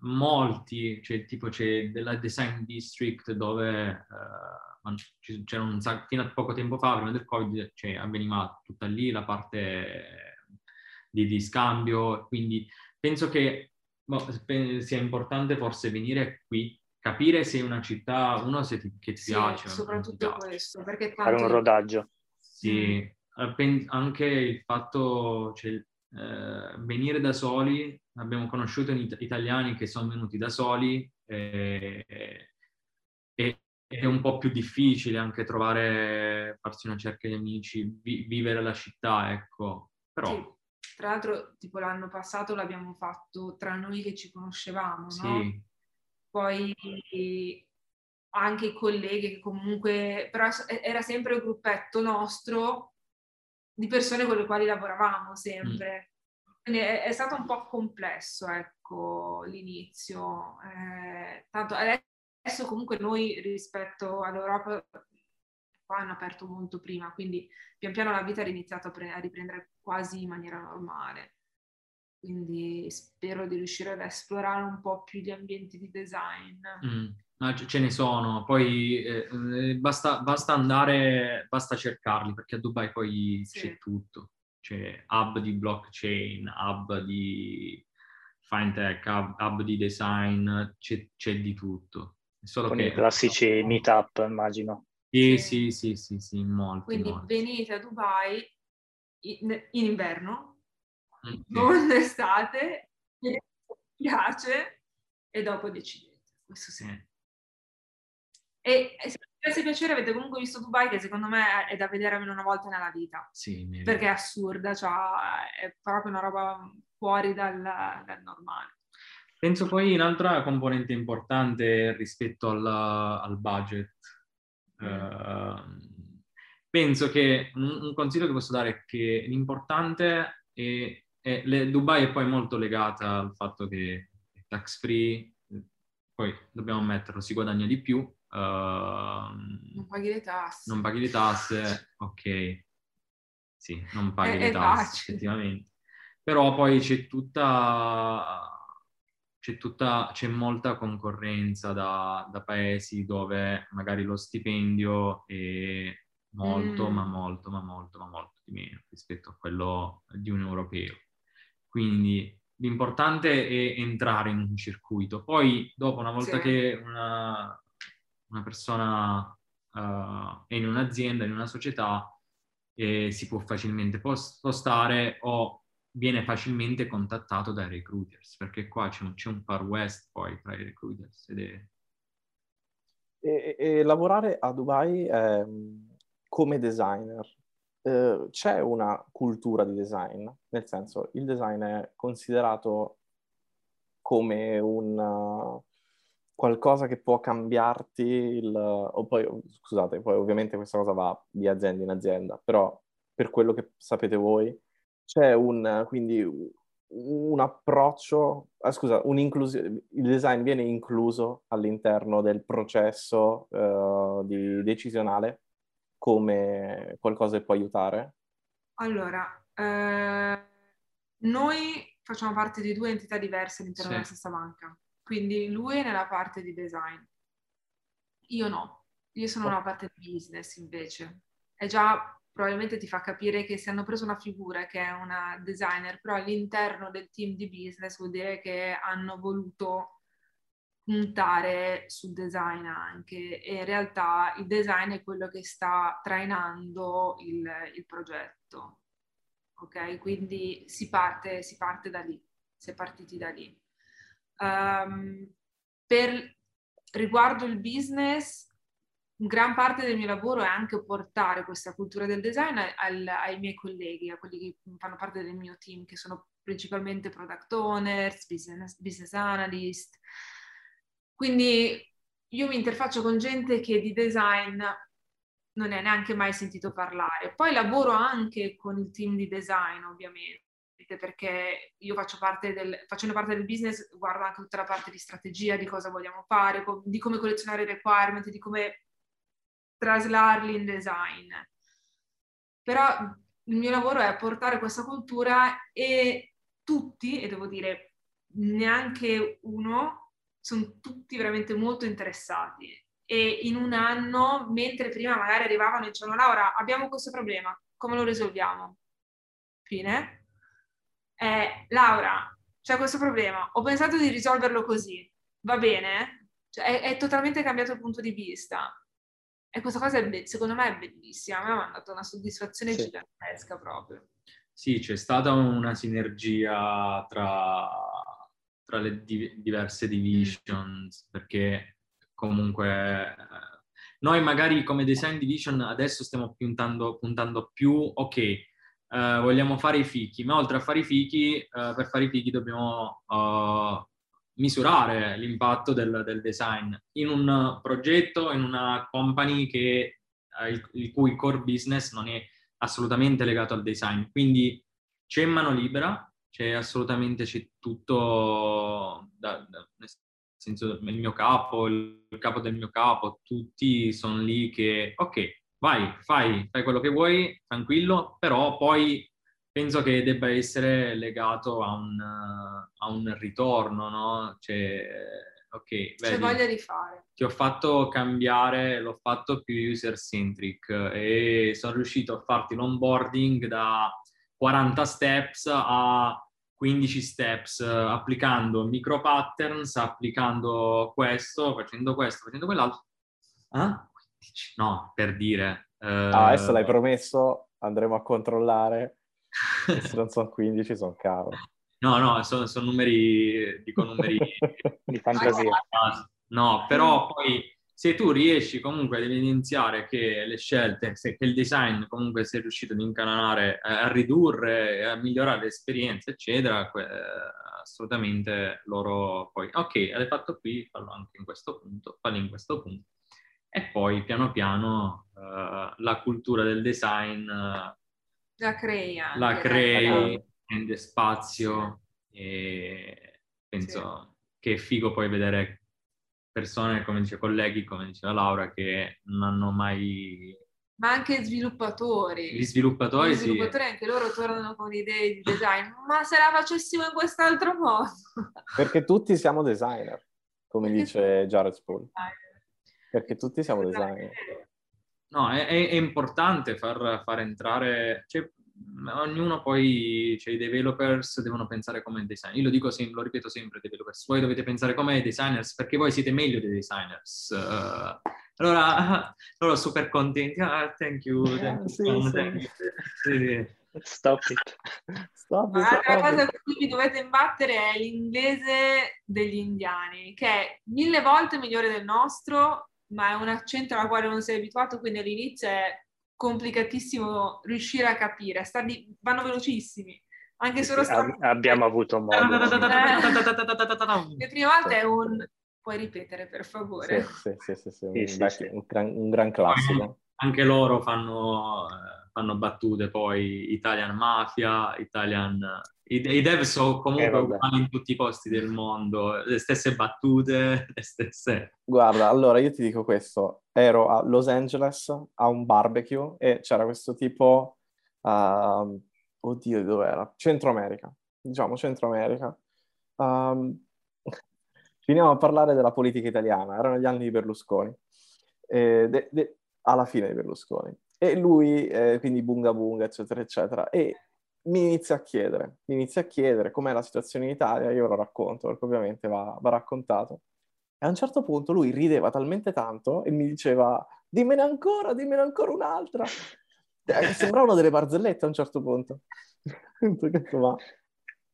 molti, cioè, tipo c'è della Design District dove eh, c'era un sacco, fino a poco tempo fa, prima del Covid, cioè, avveniva tutta lì la parte di, di scambio, quindi penso che boh, sia importante forse venire qui, capire se è una città, uno se ti, che ti Sì, piace. o non ti soprattutto piace. questo, perché Fare un tanto rodaggio. Sì, eh, pen- anche il fatto, cioè, eh, venire da soli, abbiamo conosciuto in- italiani che sono venuti da soli e, e- è un po' più difficile anche trovare, farsi una cerca di amici, vi- vivere la città, ecco. Però Sì. Tra l'altro, tipo l'anno passato l'abbiamo fatto tra noi che ci conoscevamo, no? sì, Poi anche i colleghi che comunque, però era sempre un gruppetto nostro di persone con le quali lavoravamo sempre. Quindi è, è stato un po' complesso, ecco, l'inizio. Eh, tanto adesso comunque noi rispetto all'Europa qua hanno aperto molto prima, quindi pian piano la vita è iniziata a riprendere quasi in maniera normale. Quindi spero di riuscire ad esplorare un po' più gli ambienti di design. Mm, ma ce ce ne sono, poi eh, eh, basta, basta andare, basta cercarli, perché a Dubai poi Sì. c'è tutto. C'è hub di blockchain, hub di fintech, hub, hub di design, c'è, c'è di tutto. Solo Con che... i classici meetup, immagino. Sì, Sì. sì, sì, sì, sì, molti, Quindi molti. venite a Dubai in, in inverno. Non d'estate, vi piace e dopo decidete. Questo sì. Sì. E e se vi dovesse piacere avete comunque visto Dubai che secondo me è da vedere almeno una volta nella vita, Sì, perché è assurda, cioè è proprio una roba fuori dal, dal normale. Penso poi un'altra componente importante rispetto al, al budget. Mm. Ehm, penso che un, un consiglio che posso dare è che l'importante è, è- le- Dubai è poi molto legata al fatto che è tax free, poi dobbiamo ammetterlo, si guadagna di più, ehm, Non paghi le tasse. non paghi le tasse, ok, sì, non paghi È- le è tasse facile. effettivamente, però poi c'è tutta, c'è tutta, c'è molta concorrenza da, da paesi dove magari lo stipendio è molto, Mm. ma molto, ma molto, ma molto di meno rispetto a quello di un europeo. Quindi l'importante è entrare in un circuito. Poi, dopo, una volta Sì. che una, una persona uh, è in un'azienda, in una società e si può facilmente spostare o viene facilmente contattato dai recruiters, perché qua c'è un, c'è un far west poi tra i recruiters ed è... E, e lavorare a Dubai eh, come designer, eh, c'è una cultura di design, nel senso il design è considerato come un uh, qualcosa che può cambiarti il... O poi, scusate, poi ovviamente questa cosa va di azienda in azienda, però per quello che sapete voi, c'è un, quindi un approccio, ah, scusa, il design viene incluso all'interno del processo uh, di, decisionale come qualcosa che può aiutare? Allora, eh, noi facciamo parte di due entità diverse all'interno sì. della stessa banca. Quindi lui è nella parte di design, io no, io sono oh. nella parte di business invece. È già probabilmente ti fa capire che se hanno preso una figura che è una designer, però all'interno del team di business vuol dire che hanno voluto puntare sul design anche e in realtà il design è quello che sta trainando il, il progetto ok? Quindi si parte, si parte da lì, si è partiti da lì. Um, per riguardo il business, gran parte del mio lavoro è anche portare questa cultura del design al, ai miei colleghi, a quelli che fanno parte del mio team, che sono principalmente product owners, business, business analyst. Quindi io mi interfaccio con gente che di design non ha neanche mai sentito parlare. Poi lavoro anche con il team di design, ovviamente, perché io faccio parte del, facendo parte del business, guardo anche tutta la parte di strategia, di cosa vogliamo fare, di come collezionare i requirement, di come traslarli in design. Però il mio lavoro è portare questa cultura e tutti, e devo dire neanche uno, sono tutti veramente molto interessati e in un anno, mentre prima magari arrivavano e dicevano Laura, abbiamo questo problema, come lo risolviamo? Fine. Eh, Laura, c'è questo problema, ho pensato di risolverlo così, va bene? Cioè, è, è, totalmente cambiato il punto di vista. E questa cosa be- secondo me è bellissima, me ha dato una soddisfazione sì. gigantesca proprio. Sì, c'è stata una sinergia tra, tra le di- diverse divisions, mm. perché comunque noi magari come design division adesso stiamo puntando, puntando più, ok, eh, vogliamo fare i fichi, ma oltre a fare i fichi, eh, per fare i fichi dobbiamo uh, misurare l'impatto del, del, design in un progetto, in una company che, eh, il, il, cui core business non è assolutamente legato al design. Quindi c'è mano libera, c'è assolutamente c'è tutto da, da, senso il mio capo, il capo del mio capo, tutti sono lì che, ok, vai, fai, fai quello che vuoi, tranquillo, però poi penso che debba essere legato a un, a un ritorno, no? Cioè, ok, vedi, C'è voglia di fare. Ti ho fatto cambiare, l'ho fatto più user-centric e sono riuscito a farti l'onboarding da 40 steps a 15 steps eh, applicando micro patterns, applicando questo, facendo questo, facendo quell'altro. Ah? 15? No, per dire. Eh... Ah, adesso l'hai promesso, andremo a controllare. se non sono 15, sono caro. No, no, sono, sono numeri, dico numeri di fantasia. No, però poi se tu riesci comunque ad evidenziare che le scelte, se, che il design comunque sei riuscito ad incanalare, eh, a ridurre, a migliorare l'esperienza, eccetera, que- eh, assolutamente loro poi, ok, hai fatto qui, fallo anche in questo punto, fallo in questo punto. E poi piano piano uh, la cultura del design uh, la crei anche. La crei, prende spazio sì. e penso sì. che è figo poi vedere persone, come dice colleghi, come diceva Laura, che non hanno mai... Ma anche sviluppatori. Gli sviluppatori, Gli sviluppatori sì. anche loro tornano con idee di design, ma se la facessimo in quest'altro modo? Perché tutti siamo designer, come Perché dice Jared Spool. Perché tutti siamo designer. No, è, è importante far, far entrare... Cioè, ognuno poi, cioè i developers devono pensare come designer. Io lo dico sempre, lo ripeto sempre, developers, voi dovete pensare come designers perché voi siete meglio dei designers. Uh, allora, loro super contenti. Ah, thank you, thank you, sì, Tom, sì. thank you. Sì, sì. Stop it. Stop, Ma stop. L'altra cosa con cui vi dovete imbattere è l'inglese degli indiani, che è mille volte migliore del nostro, ma è un accento al quale non sei abituato, quindi all'inizio è complicatissimo riuscire a capire. Sta di- vanno velocissimi, anche solo sì, ab- sta- abbiamo avuto modo. Le prime volte è un... Puoi ripetere, per favore? Sì, sì, sì, sì, un, sì, vec- sì. un gran, un gran classico. Anche loro fanno, eh, fanno battute poi Italian Mafia, Italian... I, i dev sono comunque Eh, uguali in tutti i posti del mondo, le stesse battute, le stesse... Guarda, allora io ti dico questo, ero a Los Angeles a un barbecue e c'era questo tipo, uh, oddio, dove era? Centro America, diciamo Centro America. Um, finiamo a parlare della politica italiana, erano gli anni di Berlusconi, eh, de- de- alla fine di Berlusconi. E lui, eh, quindi bunga bunga, eccetera, eccetera, e mi inizia a chiedere, mi inizia a chiedere com'è la situazione in Italia, io lo racconto, perché ovviamente va, va raccontato. E a un certo punto lui rideva talmente tanto e mi diceva, dimmene ancora, dimmene ancora un'altra. Eh, sembravano delle barzellette a un certo punto. Ho detto, ma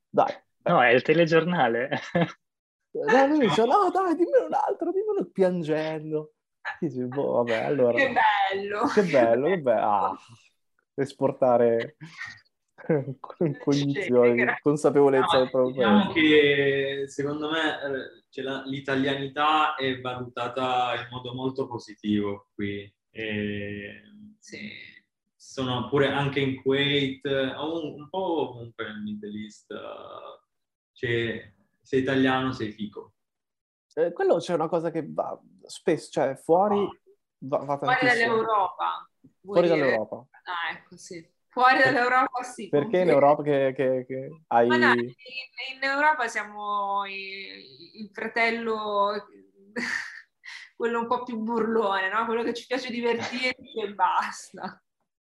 dai. No, è il telegiornale. No, lui dice, no dai, dimmene un'altra, dimmene piangendo. Dici, boh, vabbè, allora... Che bello! Che bello, che bello. Ah, esportare cognizioni, Grazie. consapevolezza No, del proprio diciamo paese. che secondo me eh, cioè, la- l'italianità è valutata in modo molto positivo qui. E Sì. sono pure anche in Kuwait, un, un po' comunque nel Middle East, eh, cioè, sei italiano, sei fico. Eh, quello c'è una cosa che va spesso, cioè fuori va, va Fuori dall'Europa. Fuori dire? dall'Europa. Ah, ecco, sì. Fuori dall'Europa sì. Perché in. Europa che, che- che hai... Ma no, in, in Europa siamo i- il fratello, quello un po' più burlone, no? Quello che ci piace divertirci e basta.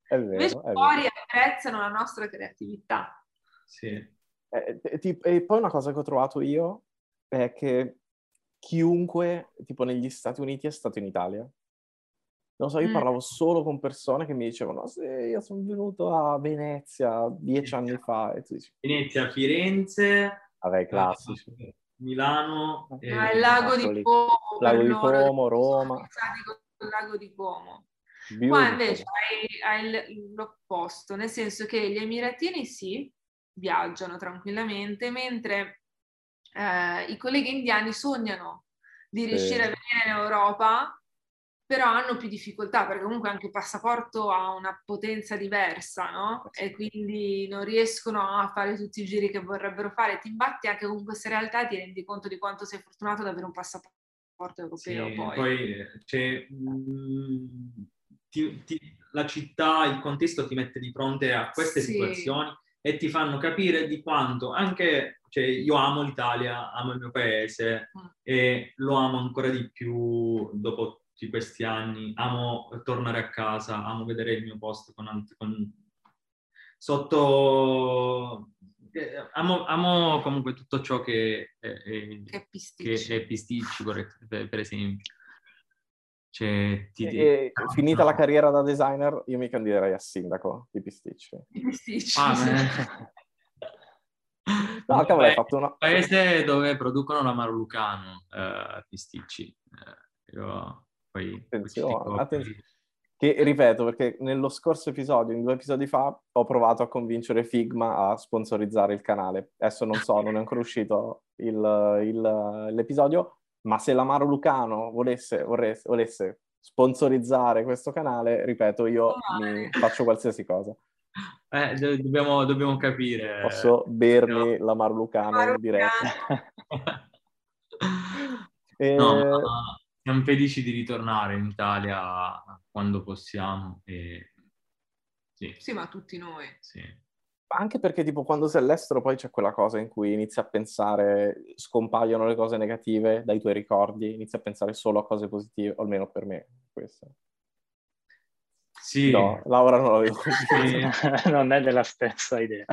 È Invece vero, è vero. fuori apprezzano la nostra creatività. Sì. Eh, e, ti- e poi una cosa che ho trovato io è che chiunque, tipo negli Stati Uniti, è stato in Italia. Non so, io Mm. parlavo solo con persone che mi dicevano, sì, io sono venuto a Venezia dieci anni fa. E tu dici, Venezia, Firenze, vabbè, classici. eh, Milano. Eh, e- Ma il lago di Como, Lago di Como, Roma. il lago di Como. Qua Beautiful. invece hai, hai l'opposto, nel senso che gli emiratini sì, viaggiano tranquillamente, mentre eh, i colleghi indiani sognano di Sì. riuscire a venire in Europa, però hanno più difficoltà perché comunque anche il passaporto ha una potenza diversa, no? E quindi non riescono a fare tutti i giri che vorrebbero fare. Ti imbatti anche con questa realtà e ti rendi conto di quanto sei fortunato ad avere un passaporto europeo. Sì, poi. poi eh, c'è, mm, ti- ti- la città, il contesto ti mette di fronte a queste Sì. situazioni e ti fanno capire di quanto anche, cioè, io amo l'Italia, amo il mio paese Mm. e lo amo ancora di più dopo tutti questi anni. Amo tornare a casa, amo vedere il mio posto con, con- sotto... eh, Amo, amo comunque tutto ciò che è, è- Che è pisticci, corretto, per, per esempio. Cioè, ti, E, finita la carriera da designer, io mi candiderei a sindaco di Pisticci. I pisticci. Ah. No, cavolo, hai fatto una... un paese dove producono l'amaro lucano, eh, pisticci. Eh, io poi Attenzione, attenzione. Che ripeto, perché nello scorso episodio, in due episodi fa, ho provato a convincere Figma a sponsorizzare il canale. Adesso non so, non è ancora uscito il- il- l'episodio, ma se l'Amaro Lucano volesse, vorresse- volesse sponsorizzare questo canale, ripeto, io mi faccio qualsiasi cosa. Eh, do- dobbiamo, dobbiamo capire. Posso bermi l'Amaro Lucano Amaro in diretta. E- No, ma siamo felici di ritornare in Italia quando possiamo. E... Sì, Sì, ma tutti noi. sì. Anche perché tipo quando sei all'estero poi c'è quella cosa in cui inizi a pensare, scompaiono le cose negative dai tuoi ricordi, inizi a pensare solo a cose positive, o almeno per me questo. Sì, No, Laura non l'avevo sì. non è della stessa idea.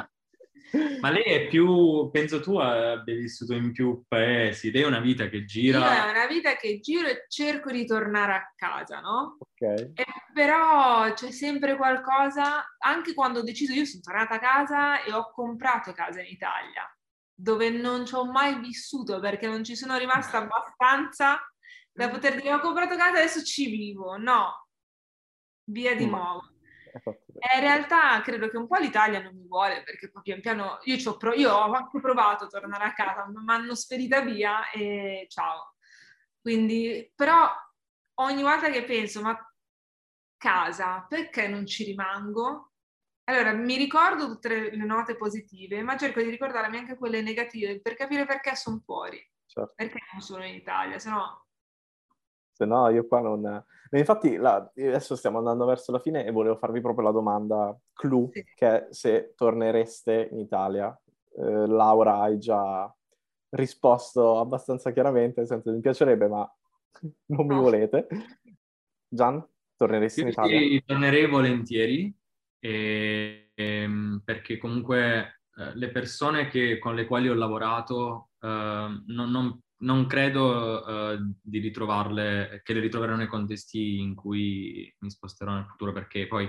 Ma lei è più, penso tu abbia vissuto in più paesi, lei è una vita che gira... Io è una vita che giro e cerco di tornare a casa, no? Ok. E però c'è sempre qualcosa, anche quando ho deciso, io sono tornata a casa e ho comprato casa in Italia, dove non ci ho mai vissuto perché non ci sono rimasta abbastanza da poter dire ho comprato casa adesso ci vivo. No, via di Ma- nuovo. Hai fatto bene. E in realtà credo che un po' l'Italia non mi vuole perché poi pian piano io, ci ho, pro- io ho anche provato a tornare a casa, ma mi hanno spedita via e ciao. Quindi, però ogni volta che penso, ma casa, perché non ci rimango? Allora, mi ricordo tutte le, le note positive, ma cerco di ricordarmi anche quelle negative per capire perché sono fuori, Certo. perché non sono in Italia, se no... Se no, io qua non... Ma Infatti, la- adesso stiamo andando verso la fine e volevo farvi proprio la domanda clou, Sì. che è se tornereste in Italia. Eh, Laura, hai già risposto abbastanza chiaramente, nel senso mi piacerebbe, ma non mi volete. Gian, torneresti in Io Italia? sì, tornerei volentieri e- ehm, perché comunque eh, le persone che- con le quali ho lavorato eh, non, non- non credo eh, di ritrovarle, che le ritroverò nei contesti in cui mi sposterò nel futuro perché poi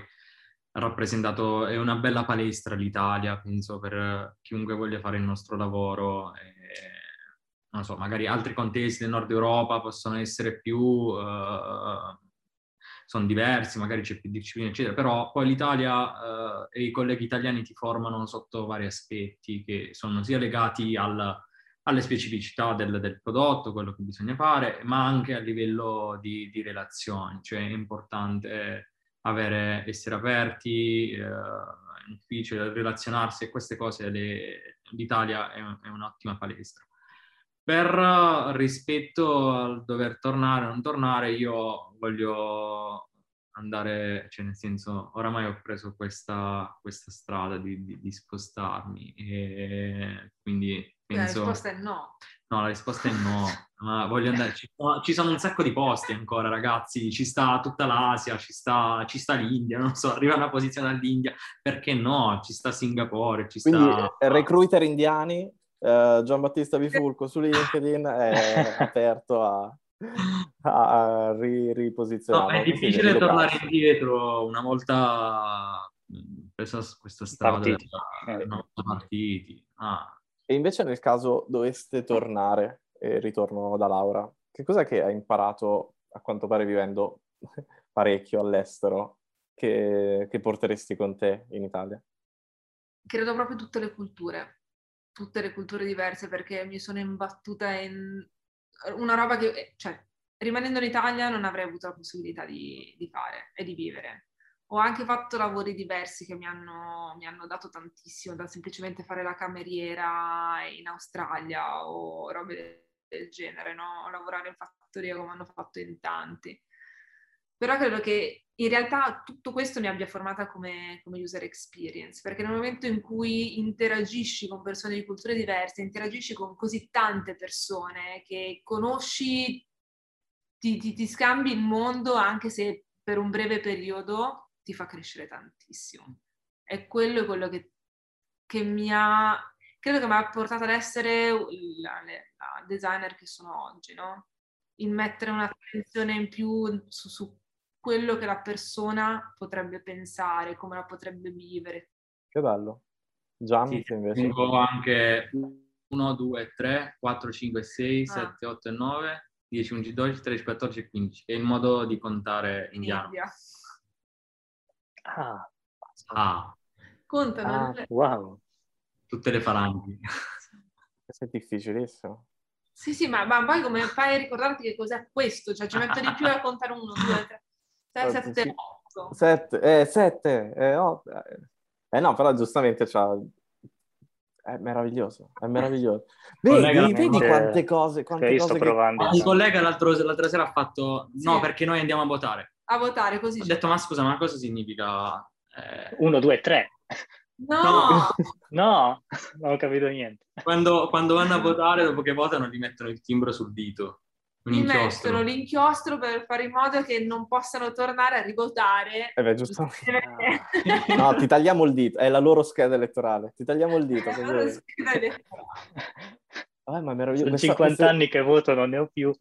ha rappresentato, è una bella palestra l'Italia, penso, per chiunque voglia fare il nostro lavoro. E, non so, magari altri contesti del nord Europa possono essere più... eh, sono diversi, magari c'è più disciplina, eccetera, però poi l'Italia eh, e i colleghi italiani ti formano sotto vari aspetti che sono sia legati al- alle specificità del, del prodotto, quello che bisogna fare, ma anche a livello di, di relazioni, cioè è importante avere, essere aperti, eh, in ufficio, relazionarsi e queste cose le- l'Italia è, è un'ottima palestra. Per rispetto al dover tornare o non tornare, io voglio andare, cioè nel senso, oramai ho preso questa, questa strada di, di- di spostarmi e quindi La penso... risposta è no. No, la risposta è no, ma voglio andare. Ci sono, ci sono un sacco di posti ancora, ragazzi. Ci sta tutta l'Asia, ci sta, ci sta l'India, non so, arriva una posizione all'India, perché no? Ci sta Singapore, ci Quindi sta. eh, recruiter indiani, eh, Giambattista Bifulco su LinkedIn è aperto a, a, ri- No, riposizionare. è difficile tornare indietro una volta presa questa strada Partiti. Eh. no, partiti. Ah, E invece nel caso doveste tornare, e ritorno da Laura, che cos'è che hai imparato, a quanto pare vivendo parecchio all'estero, che, che porteresti con te in Italia? credo proprio tutte le culture, tutte le culture diverse perché mi sono imbattuta in una roba che, cioè, rimanendo in Italia non avrei avuto la possibilità di, di fare e di vivere. Ho anche fatto lavori diversi che mi hanno, mi hanno dato tantissimo, da semplicemente fare la cameriera in Australia o robe del genere, no? Lavorare in fattoria come hanno fatto in tanti. Però credo che in realtà tutto questo mi abbia formata come, come user experience, perché nel momento in cui interagisci con persone di culture diverse, interagisci con così tante persone che conosci, ti, ti- ti scambi il mondo anche se per un breve periodo, ti fa crescere tantissimo. E quello è quello che, che mi ha, credo che mi ha portato ad essere la, la designer che sono oggi, no? Il mettere un'attenzione in più su, su quello che la persona potrebbe pensare, come la potrebbe vivere. Che bello. Gian, sì, invece? tengo anche 1, 2, 3, 4, 5, 6, Ah. 7, 8 e 9, 10, 11, 12, 13, 14 e 15. È il modo di contare In indiano. India. Ah, Ah, Contano. Ah, wow. tutte le falangi. Questo è difficilissimo. Sì, sì, ma, ma poi come fai a ricordarti che cos'è questo? Cioè ci metto di più a contare uno, due, tre, sei, Eh, sette, sì. otto. Sette, eh, sette, eh, otto, eh. Eh no, però giustamente c'ha... È meraviglioso, è meraviglioso. Vedi, vedi quante cose, quante cose sto che- provando. Un collega l'altro- l'altra sera ha fatto no Sì. perché noi andiamo a votare. A votare così. Ho detto ma scusa ma cosa significa? Eh, Uno, due, tre. No! No. No, non ho capito niente. quando, quando vanno a votare dopo che votano gli mettono il timbro sul dito. Un Ti inchiostro. mettono l'inchiostro per fare in modo che non possano tornare a rivotare. Eh beh, giustamente. Perché- No, ti tagliamo il dito, è la loro scheda elettorale. Ti tagliamo il dito. Eh, così- allora, scusa, hai detto- Eh, ma è meraviglioso. Sono Questa- 50 questo- anni che voto, non ne ho più.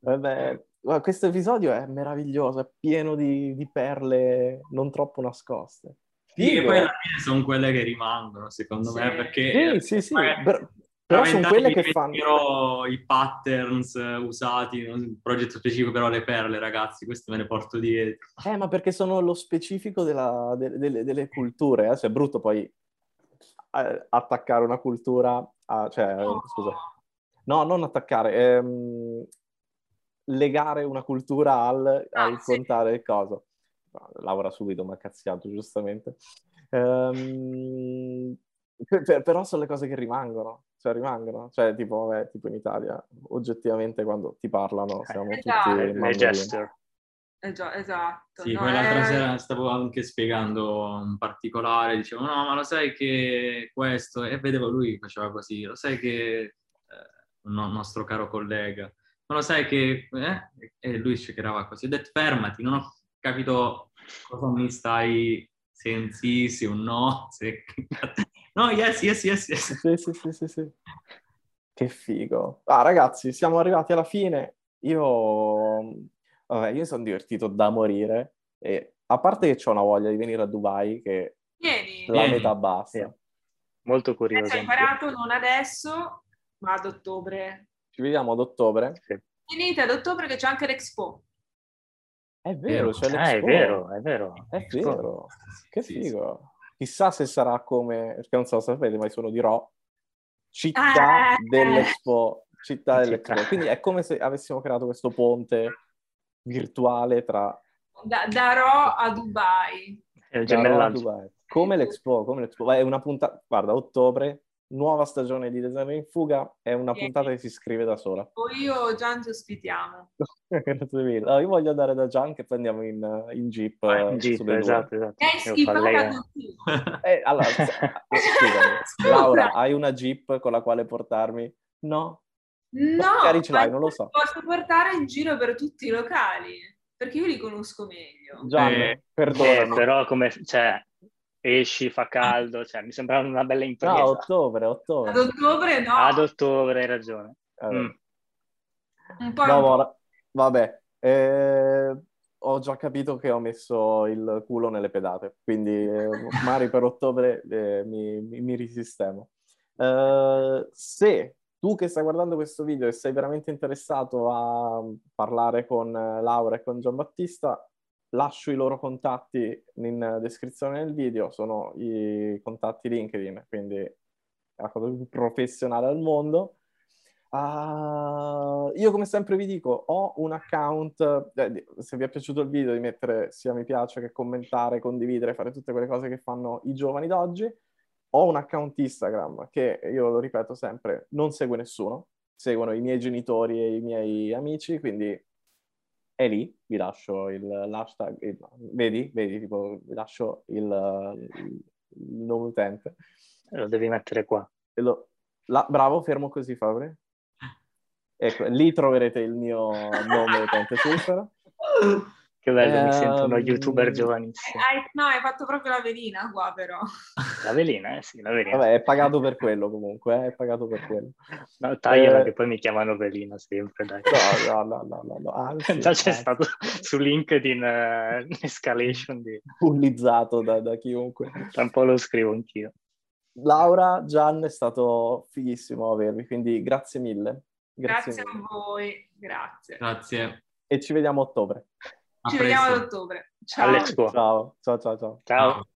Vabbè, guarda, questo episodio è meraviglioso, è pieno di, di perle non troppo nascoste. Sì, e poi alla fine sono quelle che rimangono, secondo Sì. me, perché Sì, sì, sì, tra però sono quelle che fanno... i patterns eh, usati, un progetto specifico però le perle, ragazzi, queste me le porto dietro. Eh, ma perché sono lo specifico della- de- delle, delle culture, eh? Cioè, è brutto poi eh, attaccare una cultura a... Cioè, No. scusa. No, non attaccare, ehm, legare una cultura al, Ah, al sì. contare il coso. Laura subito mi ha cazziato, giustamente. Ehm, per- per- però sono le cose che rimangono, cioè rimangono. Cioè, tipo, vabbè, tipo in Italia, oggettivamente quando ti parlano siamo Esatto. tutti Le, gesture. Eh, già, esatto. Sì, no, quell'altra eh, sera stavo anche spiegando un particolare, dicevo no, ma lo sai che questo, e vedevo lui faceva così, lo sai che eh, un no- nostro caro collega, ma lo sai che, eh? E lui shakerava così, ho detto fermati, non ho capito cosa mi stai, se un sì, se un no, se... no, yes, yes, yes, yes. Sì, sì, sì, sì, sì. Che figo. Ah, ragazzi, siamo arrivati alla fine. Io, vabbè, io mi sono divertito da morire. E a parte che ho una voglia di venire a Dubai, che Vieni. la Vieni. metà basta. Sì. Molto Eh, curioso. ci hai imparato non adesso, ma ad ottobre. Ci vediamo ad ottobre. Sì. Venite ad ottobre che c'è anche l'Expo. È vero, c'è Ah, è l'Expo. vero, è vero. È vero. Che Sì, sì. figo. Chissà se sarà come, perché non so se sapete, ma sono di Ro, città Eh. dell'Expo. Città dell'Expo. Città. Quindi è come se avessimo creato questo ponte virtuale tra Da, darò a Dubai. È il Da gemellaggio. Come l'Expo, come l'Expo. È una puntata, guarda, ottobre, nuova stagione di Design in Fuga, è una Sì. puntata che si scrive da sola. O io o Gian ti ospitiamo. Grazie mille. Allora, io voglio andare da Gian che poi andiamo in, in Jeep. Eh, In Jeep, sulle due. esatto, esatto. È fa schifata lei- così. Eh, allora, s- scusami, Laura, hai una Jeep con la quale portarmi? No? No, Magari ce l'hai, non lo so. Posso portare in giro per tutti i locali, perché io li conosco meglio. Gian, Eh, perdonami. Eh, però come, cioè, esci, fa caldo, cioè, mi sembrava una bella impresa. No, ottobre, ottobre. Ad ottobre no, Ad ottobre, hai ragione. Vabbè. Mm. un po' No, ora- vabbè, eh, ho già capito che ho messo il culo nelle pedate, quindi eh, magari per ottobre eh, mi, mi- mi risistemo. Eh, se tu che stai guardando questo video e sei veramente interessato a parlare con eh, Laura e con Giambattista, lascio i loro contatti in descrizione del video, sono i contatti LinkedIn, quindi è la cosa più professionale al mondo. Ah, io come sempre vi dico, ho un account, eh, se vi è piaciuto il video di mettere sia mi piace che commentare, condividere, fare tutte quelle cose che fanno i giovani d'oggi. Ho un account Instagram che, io lo ripeto sempre, non segue nessuno, seguono i miei genitori e i miei amici, quindi è lì, vi lascio il, l'hashtag, il- vedi, vedi, tipo, vi lascio il, il- nome utente. Lo devi mettere qua. E lo- là- bravo, fermo così, Fabri. Ecco, lì troverete il mio nome utente su Instagram. Che bello, mi Ehm, sento uno youtuber giovanissimo. Hai- no, hai fatto proprio la velina qua però. La velina, eh sì, la velina. Vabbè, è pagato per quello comunque, eh, è pagato per quello. No, tagliala Eh, che poi mi chiamano velina sempre, dai. No, no, no, no, no, no, anzi, Già c'è anzi, stato su LinkedIn eh, l'escalation di... bullizzato da, da chiunque. Tra un po' lo scrivo anch'io. Laura, Gian, è stato fighissimo avervi, quindi grazie mille. Grazie, Grazie, a mille. voi, grazie. Grazie. E ci vediamo a ottobre. Ci vediamo ad presto. ottobre. Ciao. All'Expo. Ciao, ciao, ciao, ciao. Ciao. Ciao.